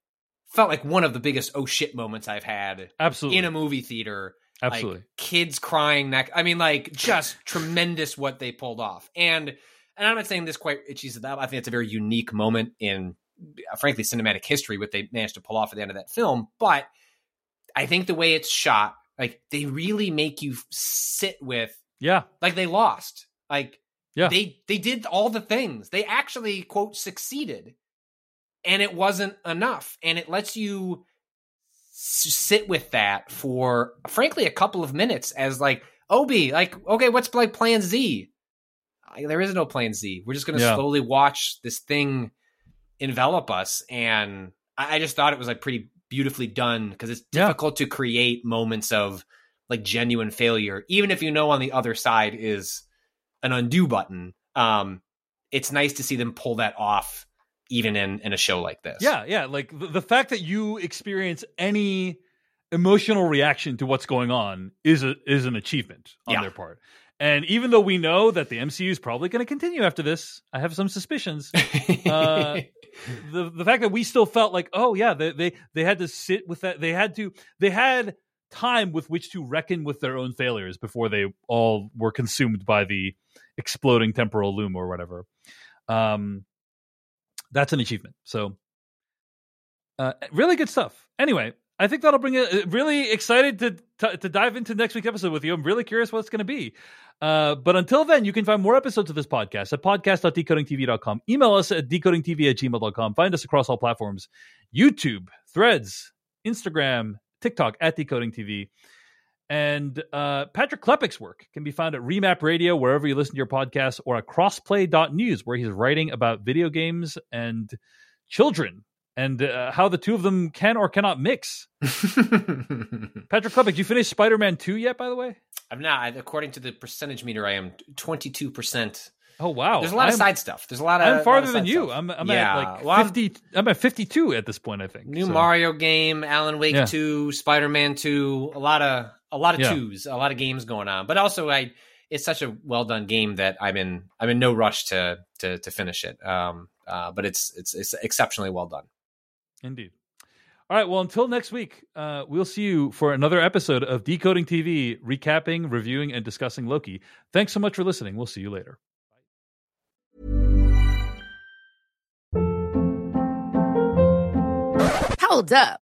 felt like one of the biggest oh shit moments I've had absolutely in a movie theater. absolutely. Like kids crying neck. I mean, like just tremendous what they pulled off. And and I'm not saying this quite itchy that. I think it's a very unique moment in Uh, frankly cinematic history what they managed to pull off at the end of that film. But I think the way it's shot, like they really make you sit with yeah, like they lost. Like Yeah. they they did all the things. They actually quote succeeded. And it wasn't enough. And it lets you sit with that for frankly a couple of minutes as like O.B., like okay, what's like plan Z? There is no plan Z. We're just going to Yeah. slowly watch this thing envelop us and I I just thought it was like pretty beautifully done because it's Yeah. difficult to create moments of like genuine failure, even if you know on the other side is an undo button. Um, it's nice to see them pull that off, even in in a show like this. Yeah, yeah. Like the, the fact that you experience any emotional reaction to what's going on is a is an achievement on Yeah. their part. And even though we know that the MCU is probably going to continue after this, I have some suspicions. [laughs] Uh, the the fact that we still felt like, oh yeah, they they they had to sit with that. They had to they had time with which to reckon with their own failures before they all were consumed by the exploding temporal loom or whatever. Um, that's an achievement. So, uh, really good stuff. Anyway, I think that'll bring it. Really excited to, to to dive into next week's episode with you. I'm really curious what it's going to be. Uh, but until then, you can find more episodes of this podcast at podcast.decodingtv.com. Email us at decodingtv at gmail.com. Find us across all platforms YouTube, Threads, Instagram, TikTok at decodingtv. And uh, Patrick Klepek's work can be found at Remap Radio, wherever you listen to your podcasts, or at crossplay.news, where he's writing about video games and children and uh, how the two of them can or cannot mix. [laughs] Patrick Klepek, did you finish Spider Man 2 yet, by the way? I'm not. I- According to the percentage meter, I am 22 percent. Oh, wow. There's a lot I'm, of side stuff. There's a lot of. I'm farther of than you. stuff. I'm, I'm yeah. at like Well, I'm- 50. I'm at 52 at this point, I think. New So- Mario game, Alan Wake Yeah. 2, Spider-Man 2, a lot of a lot of Yeah. twos, a lot of games going on. But also I it's such a well done game that I'm in I'm in no rush to to to finish it. Um uh but it's it's it's exceptionally well done. Indeed. All right. Well, until next week, uh, we'll see you for another episode of Decoding TV, recapping, reviewing, and discussing Loki. Thanks so much for listening. We'll see you later. Hold up.